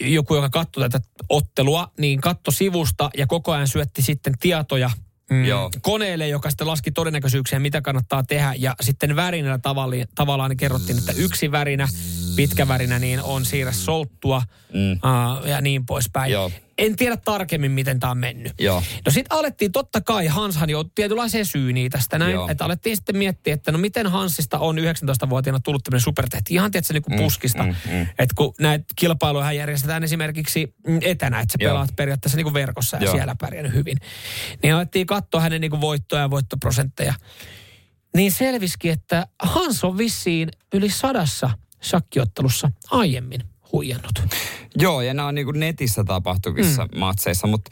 joku, joka katsoi tätä ottelua, niin katto sivusta ja koko ajan syötti sitten tietoja mm, Joo. koneelle, joka sitten laski todennäköisyyksiä, mitä kannattaa tehdä. Ja sitten värinällä tavalli, tavallaan kerrottiin, että yksi värinä, pitkä värinä, niin on siirrä solttua Mm. uh, ja niin poispäin. Joo. En tiedä tarkemmin, miten tämä on mennyt. Joo. No sitten alettiin, totta kai Hanshan jo tietynlaiseen syyniin tästä näin, Joo. että alettiin sitten miettiä, että no miten Hansista on 19-vuotiaana tullut tämmöinen supertähti. Ihan tietysti niin kuin Mm, puskista. mm, mm. Että kun näitä kilpailuja järjestetään esimerkiksi mm, etänä, että sä Joo. pelaat periaatteessa niin kuin verkossa ja Joo. siellä pärjännyt hyvin. Niin alettiin katsoa hänen niin kuin voittoja ja voittoprosentteja. Niin selvisikin, että Hans on vissiin yli sadassa shakkiottelussa aiemmin huijannut. Joo, ja nämä on niinku netissä tapahtuvissa mm. matseissa, mutta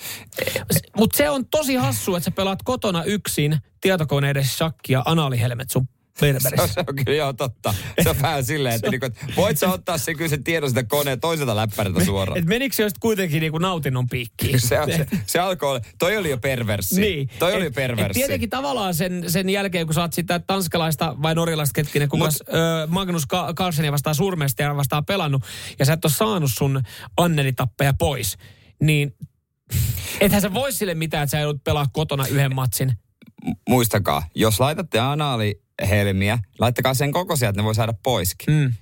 Mutta se on tosi hassu, että sä pelaat kotona yksin tietokoneiden shakkia analihelmet sun Berberissä. se on kyllä joo totta. Se on vähän silleen, että, niinku, että voit sä ottaa sen kyllä sen tiedon sitä koneen toiselta läppäriltä suoraan. Et menikö se just kuitenkin niinku nautinnon piikkiin? Se, on, se, se alkoi olla, toi oli jo perverssi. Niin. Toi oli Et- jo perverssi. Et tietenkin tavallaan sen, sen jälkeen, kun sä oot sitä tanskalaista vai norjalaista ketkinen, kuka ö, Magnus Ka- Carlsenia vastaan surmeesta ja vastaan pelannut, ja sä et ole saanut sun Anneli-tappeja pois, niin ethän sä voi sille mitään, että sä joudut pelaa kotona yhden matsin. Muistakaa, jos laitatte anaalihelmiä, laittakaa sen kokoisia, että ne voi saada poiskin. Mm.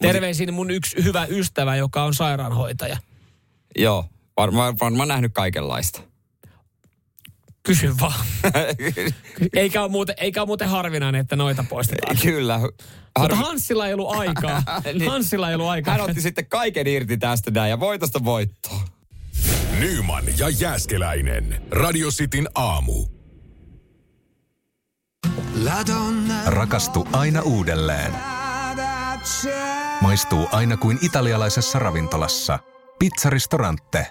Terveisin mun yksi hyvä ystävä, joka on sairaanhoitaja. Joo, varmaan varmaan nähnyt kaikenlaista. Kysy vaan. (laughs) eikä, ole muuten, eikä ole muuten harvinainen, että noita poistetaan. Kyllä. Mutta Hanssilla ei ollut aikaa. (laughs) Niin. Hanssilla ei ollut aikaa. Hän otti sitten kaiken irti tästä näin ja voitosta voittoa. Nyman ja Jääskeläinen. Radio Cityn aamu. Rakastu aina uudelleen. Maistuu aina kuin italialaisessa ravintolassa. Pizzaristorante.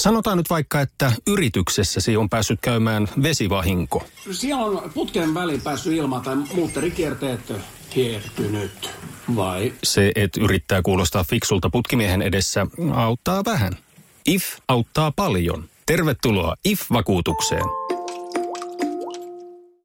Sanotaan nyt vaikka, että yrityksessäsi on päässyt käymään vesivahinko. Siellä on putken väliin päässyt ilma tai muutterikierteet hiertynyt. Vai? Se, että yrittää kuulostaa fiksulta putkimiehen edessä, auttaa vähän. IF auttaa paljon. Tervetuloa IF-vakuutukseen.